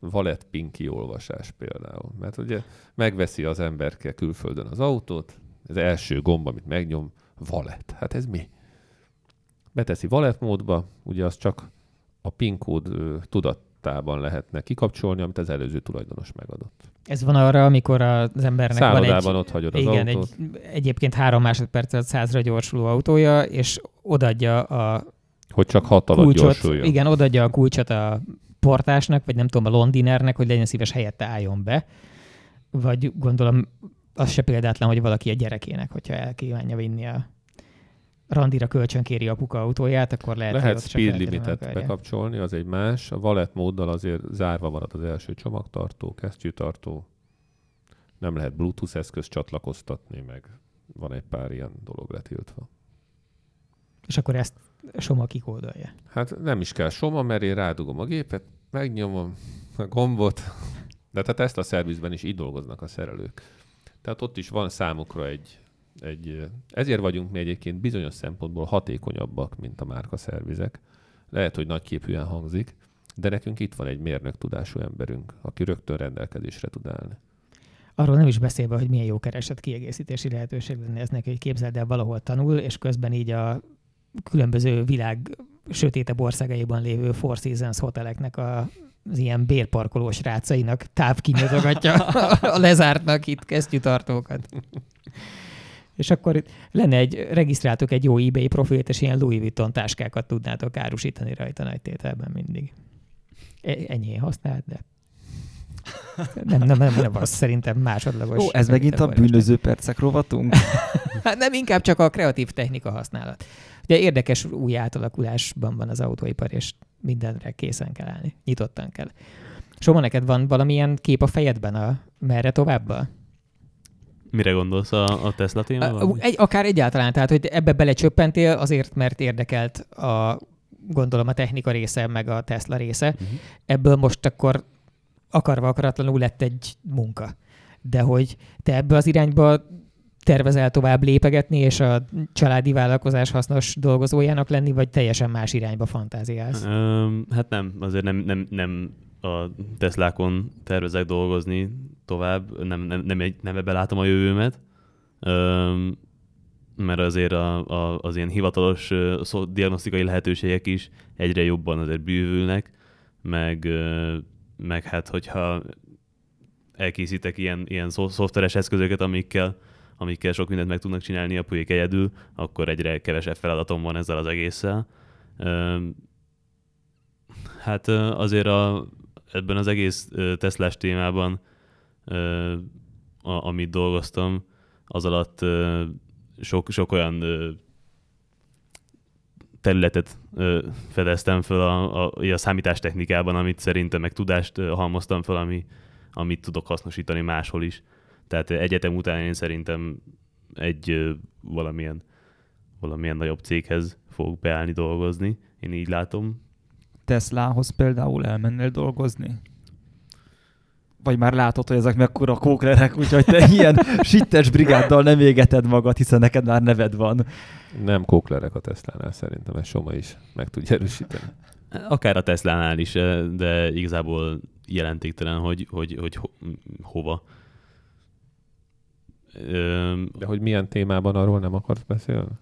Valet Pinky olvasás például. Mert ugye megveszi az emberke külföldön az autót, az első gomb, amit megnyom, Valet. Hát ez mi? Beteszi Valet módba, ugye az csak a PIN kód ö, tudatában lehetne kikapcsolni, amit az előző tulajdonos megadott. Ez van arra, amikor az embernek van Szállodában egy, ott hagyod az igen, autót. egy, egyébként három másodperc alatt százra gyorsuló autója, és odaadja a Hogy csak hat alatt kulcsot, gyorsuljon. igen, odaadja a kulcsot a portásnak, vagy nem tudom, a londinernek, hogy legyen szíves helyette álljon be. Vagy gondolom, az se példátlan, hogy valaki a gyerekének, hogyha el kívánja vinni a randira kölcsönkéri apuka autóját, akkor lehet, Lehet hogy speed limitet bekapcsolni, az egy más. A valet móddal azért zárva marad az első csomagtartó, kesztyűtartó. Nem lehet Bluetooth eszköz csatlakoztatni, meg van egy pár ilyen dolog letiltva. És akkor ezt Soma kikódolja. Hát nem is kell soma, mert én rádugom a gépet, megnyomom a gombot. De tehát ezt a szervizben is így dolgoznak a szerelők. Tehát ott is van számukra egy, egy ezért vagyunk mi egyébként bizonyos szempontból hatékonyabbak, mint a márka szervizek. Lehet, hogy nagyképűen hangzik, de nekünk itt van egy mérnök tudású emberünk, aki rögtön rendelkezésre tud állni. Arról nem is beszélve, hogy milyen jó keresett kiegészítési lehetőség lenne ez neki, hogy képzeld el, valahol tanul, és közben így a különböző világ sötétebb országaiban lévő Four Seasons hoteleknek a az ilyen bérparkolós rácainak távkinyitogatja (laughs) a lezártnak itt kesztyűtartókat. És akkor itt lenne egy, regisztráltok egy jó eBay profilt, és ilyen Louis Vuitton táskákat tudnátok árusítani rajta nagy tételben mindig. E- Ennyi használt, de nem, nem, nem, nem az szerintem másodlagos. Ó, ez megint a bűnöző percek rovatunk. (laughs) Hát nem, inkább csak a kreatív technika használat. Ugye érdekes új átalakulásban van az autóipar, és mindenre készen kell állni. Nyitottan kell. Soma, neked van valamilyen kép a fejedben a merre továbbba? Mire gondolsz a, a Tesla témában? Egy, akár egyáltalán, tehát hogy ebbe belecsöppentél azért, mert érdekelt a gondolom a technika része, meg a Tesla része. Uh-huh. Ebből most akkor akarva akaratlanul lett egy munka. De hogy te ebbe az irányba tervezel tovább lépegetni, és a családi vállalkozás hasznos dolgozójának lenni, vagy teljesen más irányba fantáziálsz? Öm, hát nem, azért nem, nem, nem a Teslákon tervezek dolgozni tovább, nem, nem, nem, nem ebbe látom a jövőmet, Öm, mert azért a, a, az ilyen hivatalos szó, diagnosztikai lehetőségek is egyre jobban azért bűvülnek, meg, meg hát hogyha elkészítek ilyen, ilyen szoftveres eszközöket, amikkel, amikkel sok mindent meg tudnak csinálni a pulyék egyedül, akkor egyre kevesebb feladatom van ezzel az egésszel. Öm, Hát azért a, ebben az egész Teslás témában, a, amit dolgoztam, az alatt sok, sok olyan területet fedeztem föl a, a, a számítástechnikában, amit szerintem meg tudást halmoztam föl, ami, amit tudok hasznosítani máshol is. Tehát egyetem után én szerintem egy valamilyen, valamilyen nagyobb céghez fogok beállni dolgozni. Én így látom. Teslához például elmennél dolgozni? Vagy már látod, hogy ezek mekkora kóklerek, úgyhogy te (laughs) ilyen sittes brigáddal nem égeted magad, hiszen neked már neved van. Nem kóklerek a Teslánál szerintem, ezt Soma is meg tudja erősíteni. Akár a Teslánál is, de igazából jelentéktelen, hogy, hogy, hogy ho, hova. De hogy milyen témában arról nem akarsz beszélni?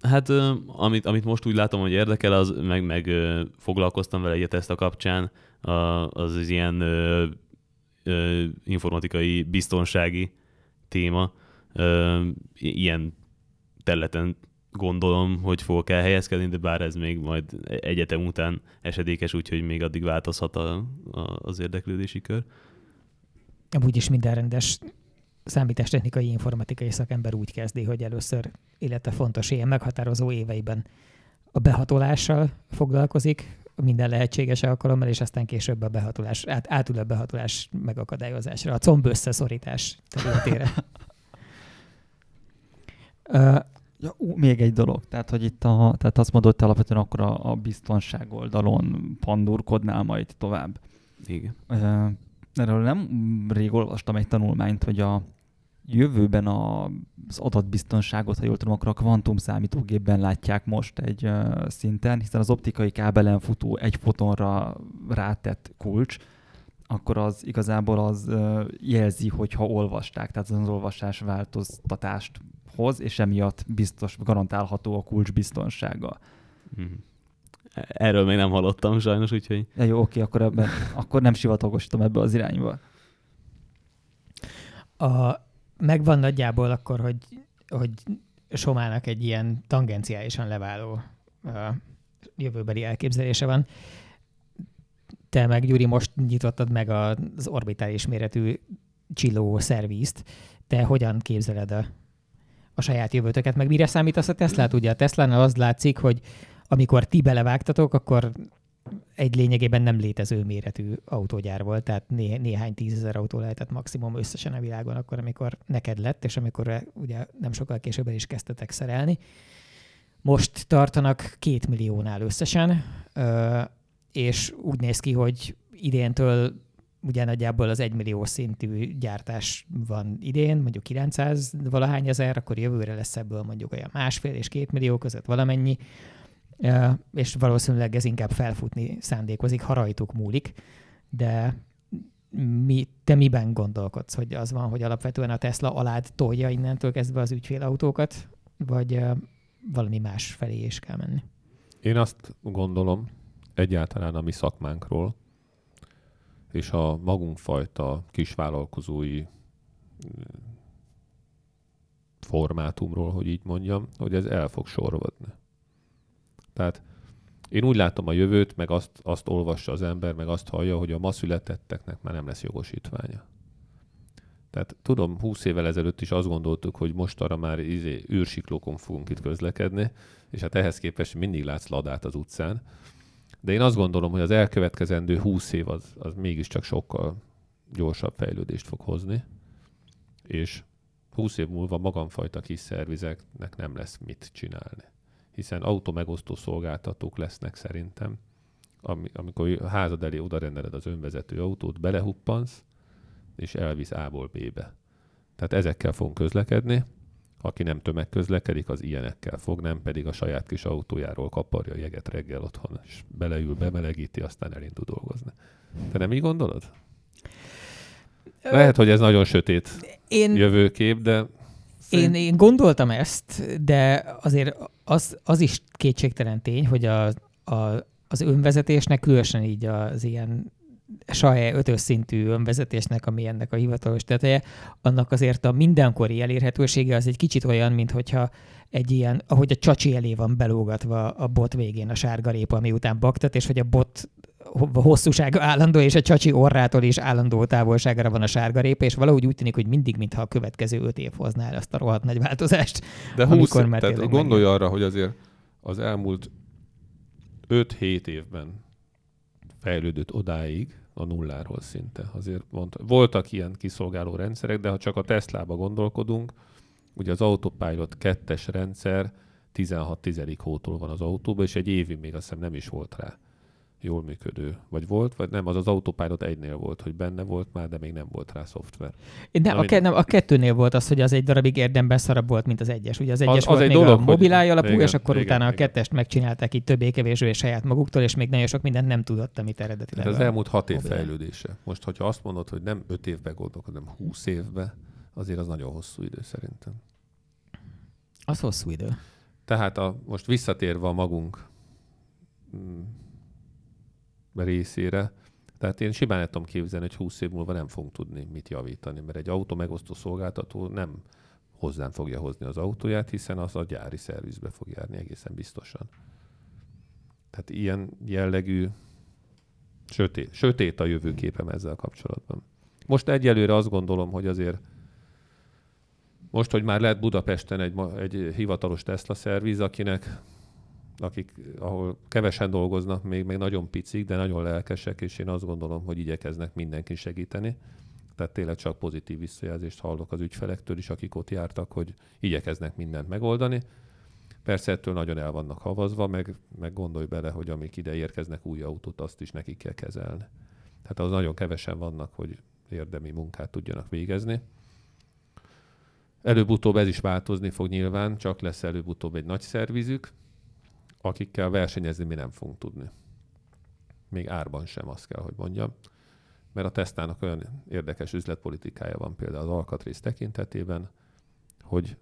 Hát amit, amit most úgy látom, hogy érdekel, az meg, meg foglalkoztam vele egy a Tesla kapcsán, a, az az ilyen informatikai biztonsági téma. Ilyen területen gondolom, hogy fogok elhelyezkedni, de bár ez még majd egyetem után esedékes, úgyhogy még addig változhat a, a, az érdeklődési kör. Amúgy is minden rendes számítástechnikai, informatikai szakember úgy kezdi, hogy először, illetve fontos ilyen meghatározó éveiben a behatolással foglalkozik, minden lehetséges alkalommal, és aztán később a behatolás, át, átül a behatolás megakadályozásra, a comb összeszorítás területére. (laughs) Uh, Ja, ú, még egy dolog, tehát hogy itt a, tehát azt mondod, te alapvetően akkor a, a biztonság oldalon pandurkodnál majd tovább. Igen. Ö, Erről nem rég olvastam egy tanulmányt, hogy a jövőben a, az adatbiztonságot, ha jól tudom, akkor a kvantum számítógépben látják most egy ö, szinten, hiszen az optikai kábelen futó egy fotonra rátett kulcs, akkor az igazából az ö, jelzi, hogy ha olvasták, tehát az olvasás változtatást hoz, és emiatt biztos, garantálható a kulcs biztonsága. Mhm. Erről még nem hallottam sajnos, úgyhogy Ja, jó, oké, akkor, ebben, akkor nem sivatagosítom ebbe az irányba. a, megvan nagyjából akkor, hogy, hogy Somának egy ilyen tangenciálisan leváló uh, jövőbeli elképzelése van. Te meg, Gyuri, most nyitottad meg az orbitális méretű csilló szervízt. Te hogyan képzeled a, a saját jövőtöket, meg mire számítasz a Teslát? Ugye a Teslánál az látszik, hogy amikor ti belevágtatok, akkor egy lényegében nem létező méretű autógyár volt, tehát né- néhány tízezer autó lehetett maximum összesen a világon akkor, amikor neked lett, és amikor ugye nem sokkal később is kezdtetek szerelni. Most tartanak két milliónál összesen, és úgy néz ki, hogy idéntől ugye nagyjából az egymillió szintű gyártás van idén, mondjuk 900 valahány ezer, akkor jövőre lesz ebből mondjuk olyan másfél és két millió között valamennyi, és valószínűleg ez inkább felfutni szándékozik, ha rajtuk múlik, de mi, te miben gondolkodsz, hogy az van, hogy alapvetően a Tesla alád tolja innentől kezdve az ügyfélautókat, vagy valami más felé is kell menni? Én azt gondolom egyáltalán a mi szakmánkról, és a magunk fajta kisvállalkozói formátumról, hogy így mondjam, hogy ez el fog sorvadni. Tehát én úgy látom a jövőt, meg azt, azt olvassa az ember, meg azt hallja, hogy a ma születetteknek már nem lesz jogosítványa. Tehát tudom, 20 évvel ezelőtt is azt gondoltuk, hogy most arra már izé, űrsiklókon fogunk itt közlekedni, és hát ehhez képest mindig látsz ladát az utcán. De én azt gondolom, hogy az elkövetkezendő 20 év az, az mégiscsak sokkal gyorsabb fejlődést fog hozni, és 20 év múlva magamfajta kis szervizeknek nem lesz mit csinálni. Hiszen automegosztó szolgáltatók lesznek szerintem, ami, amikor házad elé oda rendeled az önvezető autót, belehuppansz, és elvisz A-ból B-be. Tehát ezekkel fogunk közlekedni, aki nem tömegközlekedik, az ilyenekkel fog, nem pedig a saját kis autójáról kaparja a jeget reggel otthon, és beleül, bemelegíti, aztán elindul dolgozni. Te nem így gondolod? Lehet, hogy ez nagyon sötét Én, jövőkép, de Én, én gondoltam ezt, de azért az, az is kétségtelen tény, hogy a, a, az önvezetésnek, különösen így az ilyen SAE ötös szintű önvezetésnek, ami ennek a hivatalos teteje, annak azért a mindenkori elérhetősége az egy kicsit olyan, mint hogyha egy ilyen, ahogy a csacsi elé van belógatva a bot végén a sárgarépa, ami után baktat, és hogy a bot hosszúsága állandó, és a csacsi orrától is állandó távolságra van a sárgarépa, és valahogy úgy tűnik, hogy mindig, mintha a következő öt év hozná el ezt a rohadt nagy változást. De 20, Amikor már tehát gondolj arra, hogy azért az elmúlt 5-7 évben fejlődött odáig a nulláról szinte. Azért mondta, voltak ilyen kiszolgáló rendszerek, de ha csak a Teslába gondolkodunk, ugye az Autopilot 2-es rendszer 16 tizedik hótól van az autóban, és egy évig még azt hiszem nem is volt rá jól működő. Vagy volt, vagy nem, az az Autopilot egynél volt, hogy benne volt már, de még nem volt rá szoftver. De Na, a, ke- nem, a kettőnél volt az, hogy az egy darabig érdemben szarabb volt, mint az egyes. Ugye az egyes az volt egy még dolog, a mobiláj alapú, igen, és akkor igen, utána a igen. kettest megcsinálták így többé-kevésbé saját maguktól, és még nagyon sok mindent nem tudott, amit eredetileg. Tehát az a- elmúlt 6 év mobiláj. fejlődése. Most, hogyha azt mondod, hogy nem 5 évbe gondolkodom, hanem 20 évbe, azért az nagyon hosszú idő szerintem. Az hosszú idő. Tehát a, most visszatérve a magunk mm, részére, tehát én simán el tudom képzelni, hogy 20 év múlva nem fogunk tudni mit javítani, mert egy autó megosztó szolgáltató nem hozzám fogja hozni az autóját, hiszen az a gyári szervizbe fog járni egészen biztosan. Tehát ilyen jellegű sötét, sötét a jövőképem ezzel kapcsolatban. Most egyelőre azt gondolom, hogy azért most, hogy már lehet Budapesten egy, egy hivatalos Tesla szerviz, akinek akik, ahol kevesen dolgoznak, még, még nagyon picik, de nagyon lelkesek, és én azt gondolom, hogy igyekeznek mindenki segíteni. Tehát tényleg csak pozitív visszajelzést hallok az ügyfelektől is, akik ott jártak, hogy igyekeznek mindent megoldani. Persze ettől nagyon el vannak havazva, meg, meg gondolj bele, hogy amik ide érkeznek új autót, azt is nekik kell kezelni. Tehát az nagyon kevesen vannak, hogy érdemi munkát tudjanak végezni. Előbb-utóbb ez is változni fog nyilván, csak lesz előbb-utóbb egy nagy szervizük, akikkel versenyezni mi nem fogunk tudni. Még árban sem, azt kell, hogy mondjam. Mert a Teslának olyan érdekes üzletpolitikája van például az alkatrész tekintetében, hogy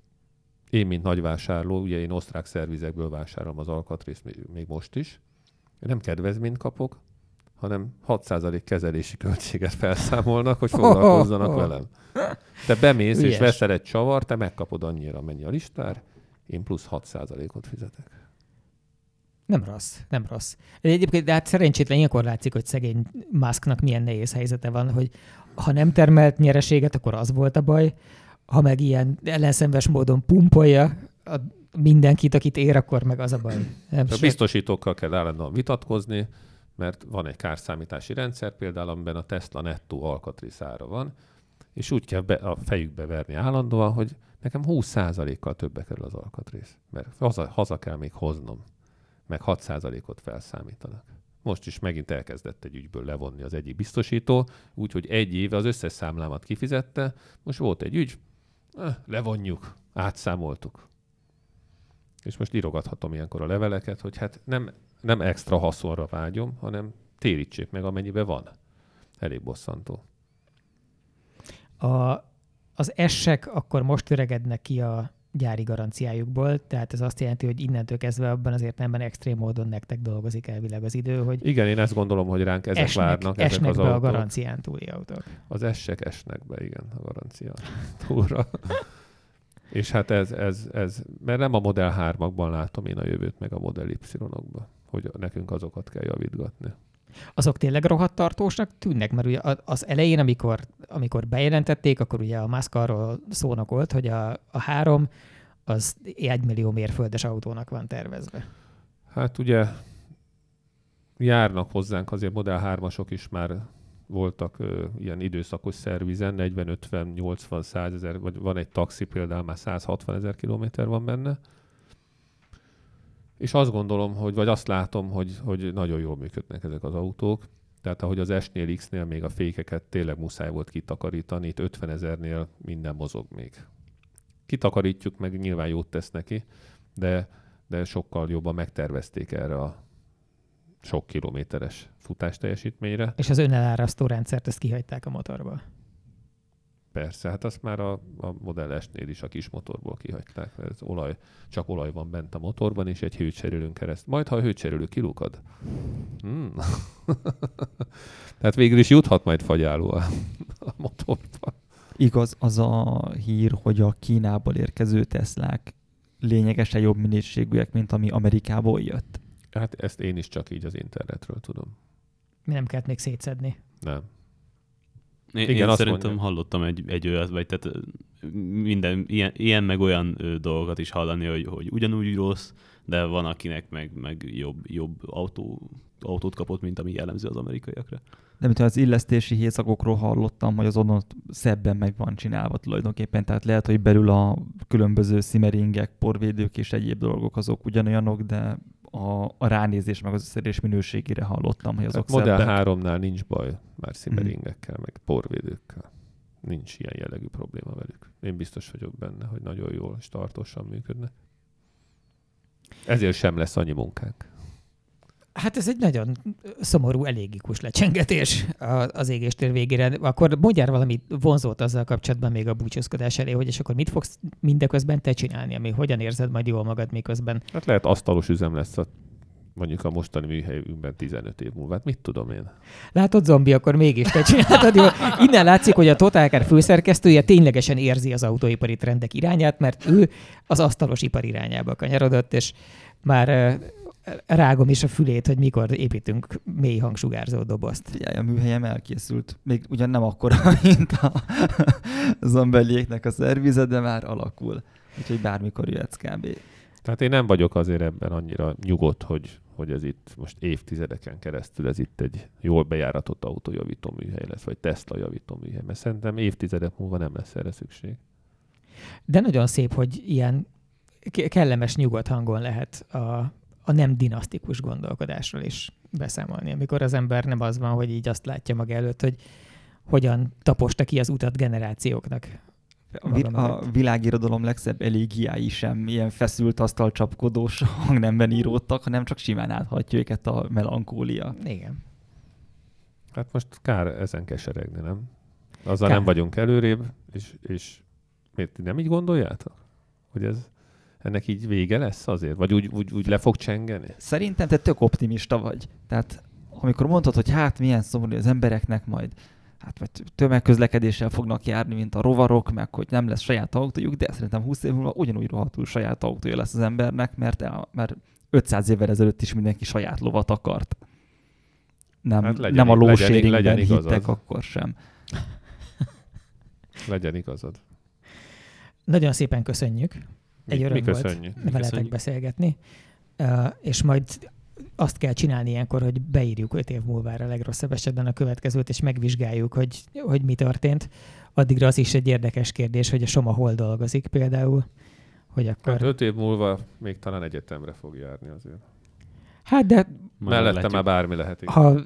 én, mint nagyvásárló, ugye én osztrák szervizekből vásárolom az alkatrészt még most is, nem kedvezményt kapok, hanem 6% kezelési költséget felszámolnak, hogy foglalkozzanak velem. Te bemész Ügyes. és veszel egy csavar, te megkapod annyira, mennyi a listár, én plusz 6%-ot fizetek. Nem rossz, nem rossz. Egyébként, de hát szerencsétlen ilyenkor látszik, hogy szegény Musknak milyen nehéz helyzete van, hogy ha nem termelt nyereséget, akkor az volt a baj, ha meg ilyen ellenszenves módon pumpolja a mindenkit, akit ér, akkor meg az a baj. Nem a biztosítókkal kell állandóan vitatkozni, mert van egy kárszámítási rendszer, például amiben a Tesla nettó alkatrészára van, és úgy kell be, a fejükbe verni állandóan, hogy nekem 20%-kal többe kerül az alkatrész, mert haza, haza kell még hoznom, meg 6%-ot felszámítanak. Most is megint elkezdett egy ügyből levonni az egyik biztosító, úgyhogy egy éve az összes számlámat kifizette, most volt egy ügy, eh, levonjuk, átszámoltuk. És most írogathatom ilyenkor a leveleket, hogy hát nem nem extra haszonra vágyom, hanem térítsék meg, amennyibe van. Elég bosszantó. A, az essek akkor most töregednek ki a gyári garanciájukból, tehát ez azt jelenti, hogy innentől kezdve abban az értelemben extrém módon nektek dolgozik elvileg az idő, hogy Igen, én ezt gondolom, hogy ránk ezek esnek, várnak, esnek ezek az be autók. a garancián túli autók. Az essek esnek be, igen, a garancia túlra. (laughs) És hát ez, ez, ez, mert nem a Model 3-akban látom én a jövőt, meg a Model Y-okban hogy nekünk azokat kell javítgatni. Azok tényleg rohadt tartósnak tűnnek, mert ugye az elején, amikor, amikor bejelentették, akkor ugye a Musk arról szónak volt, hogy a, a három az egy millió mérföldes autónak van tervezve. Hát ugye járnak hozzánk azért Model 3-asok is már voltak ö, ilyen időszakos szervizen, 40, 50, 80, 100 ezer, vagy van egy taxi például, már 160 ezer kilométer van benne, és azt gondolom, hogy, vagy azt látom, hogy, hogy nagyon jól működnek ezek az autók. Tehát ahogy az S-nél, X-nél még a fékeket tényleg muszáj volt kitakarítani, itt 50 ezernél minden mozog még. Kitakarítjuk, meg nyilván jót tesz neki, de, de sokkal jobban megtervezték erre a sok kilométeres futás teljesítményre. És az önelárasztó rendszert ezt kihagyták a motorba. Persze, hát azt már a, a Model S-nél is a kis motorból kihagyták. Ez olaj, csak olaj van bent a motorban, és egy hőcserélőn kereszt. Majd, ha a hőcserélő kilukad. Hmm. (laughs) Tehát végül is juthat majd fagyáló a, a motorban. Igaz az a hír, hogy a Kínából érkező Teslák lényegesen jobb minőségűek, mint ami Amerikából jött. Hát ezt én is csak így az internetről tudom. Mi nem kellett még szétszedni. Nem. Én, Igen, én szerintem mondja. hallottam egy, egy olyat, vagy tehát minden, ilyen, ilyen meg olyan ö, dolgokat is hallani, hogy, hogy ugyanúgy rossz, de van akinek meg, meg jobb, jobb autó, autót kapott, mint ami jellemző az amerikaiakra. De mint az illesztési hézagokról hallottam, hogy az onnan szebben meg van csinálva tulajdonképpen, tehát lehet, hogy belül a különböző szimeringek, porvédők és egyéb dolgok azok ugyanolyanok, de a, a ránézés meg az összedés minőségére hallottam, hogy azok Hát Model szebbek. 3-nál nincs baj már szimeringekkel, meg porvédőkkel. Nincs ilyen jellegű probléma velük. Én biztos vagyok benne, hogy nagyon jól és tartósan működnek. Ezért sem lesz annyi munkánk. Hát ez egy nagyon szomorú, elégikus lecsengetés az égéstér végére. Akkor mondjál valami vonzót azzal kapcsolatban még a búcsúzkodás elé, hogy és akkor mit fogsz mindeközben te csinálni, ami hogyan érzed majd jól magad miközben. Hát lehet asztalos üzem lesz a mondjuk a mostani műhelyünkben 15 év múlva. Hát mit tudom én? Látod, zombi, akkor mégis te csináltad jól. Innen látszik, hogy a Totálkár főszerkesztője ténylegesen érzi az autóipari trendek irányát, mert ő az asztalos ipar irányába kanyarodott, és már rágom is a fülét, hogy mikor építünk mély hangsugárzó dobozt. Figyelj, a műhelyem elkészült. Még ugyan nem akkora, (laughs) mint a zombeliéknek a szervize, de már alakul. Úgyhogy bármikor jöhetsz kb. Tehát én nem vagyok azért ebben annyira nyugodt, hogy, hogy ez itt most évtizedeken keresztül ez itt egy jól bejáratott autójavító műhely lesz, vagy Tesla javító műhely, mert szerintem évtizedek múlva nem lesz erre szükség. De nagyon szép, hogy ilyen kellemes, nyugodt hangon lehet a, a nem dinasztikus gondolkodásról is beszámolni, amikor az ember nem az van, hogy így azt látja maga előtt, hogy hogyan taposta ki az utat generációknak. A, a világirodalom legszebb elégiái sem ilyen feszült asztalcsapkodós (laughs) hangnemben íródtak, hanem csak simán áthatja őket a melankólia. Igen. Hát most kár ezen keseregni, nem? Azzal Kár. nem vagyunk előrébb, és, és miért nem így gondoljátok? Hogy ez ennek így vége lesz azért? Vagy úgy, úgy, úgy le fog csengeni? Szerintem te tök optimista vagy. Tehát amikor mondtad, hogy hát milyen szomorú az embereknek majd hát vagy tömegközlekedéssel fognak járni, mint a rovarok, meg hogy nem lesz saját autójuk, de szerintem 20 év múlva ugyanúgy rohadtul saját autója lesz az embernek, mert, el, mert 500 évvel ezelőtt is mindenki saját lovat akart. Nem, Hát legyen- nem a lóséringben igazad. hittek akkor sem. Legyen igazad. Nagyon szépen köszönjük. Mi, Egy öröm mi volt. köszönjük. veletek köszönjük. beszélgetni, uh, és majd azt kell csinálni ilyenkor, hogy beírjuk öt év múlvára legrosszabb esetben a következőt, és megvizsgáljuk, hogy, hogy mi történt. Addigra az is egy érdekes kérdés, hogy a Soma hol dolgozik például, hogy akkor... Hát öt év múlva még talán egyetemre fog járni azért. Hát de Mellette már bármi lehet. igen. ha,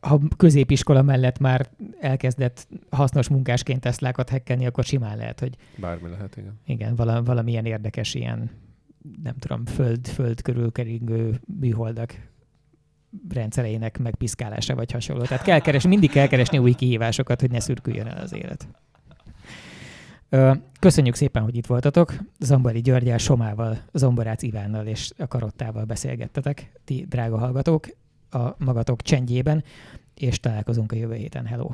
ha középiskola mellett már elkezdett hasznos munkásként Teslákat hekkelni, akkor simán lehet, hogy Bármi lehet, igen. igen, vala, valamilyen érdekes ilyen, nem tudom, föld, föld körül keringő műholdak rendszereinek megpiszkálása vagy hasonló. Tehát kell keresni, mindig kell keresni új kihívásokat, hogy ne szürküljön el az élet. Köszönjük szépen, hogy itt voltatok. Zombori Györgyel, Somával, Zomborác Ivánnal és a Karottával beszélgettetek, ti drága hallgatók, a magatok csendjében, és találkozunk a jövő héten. Hello!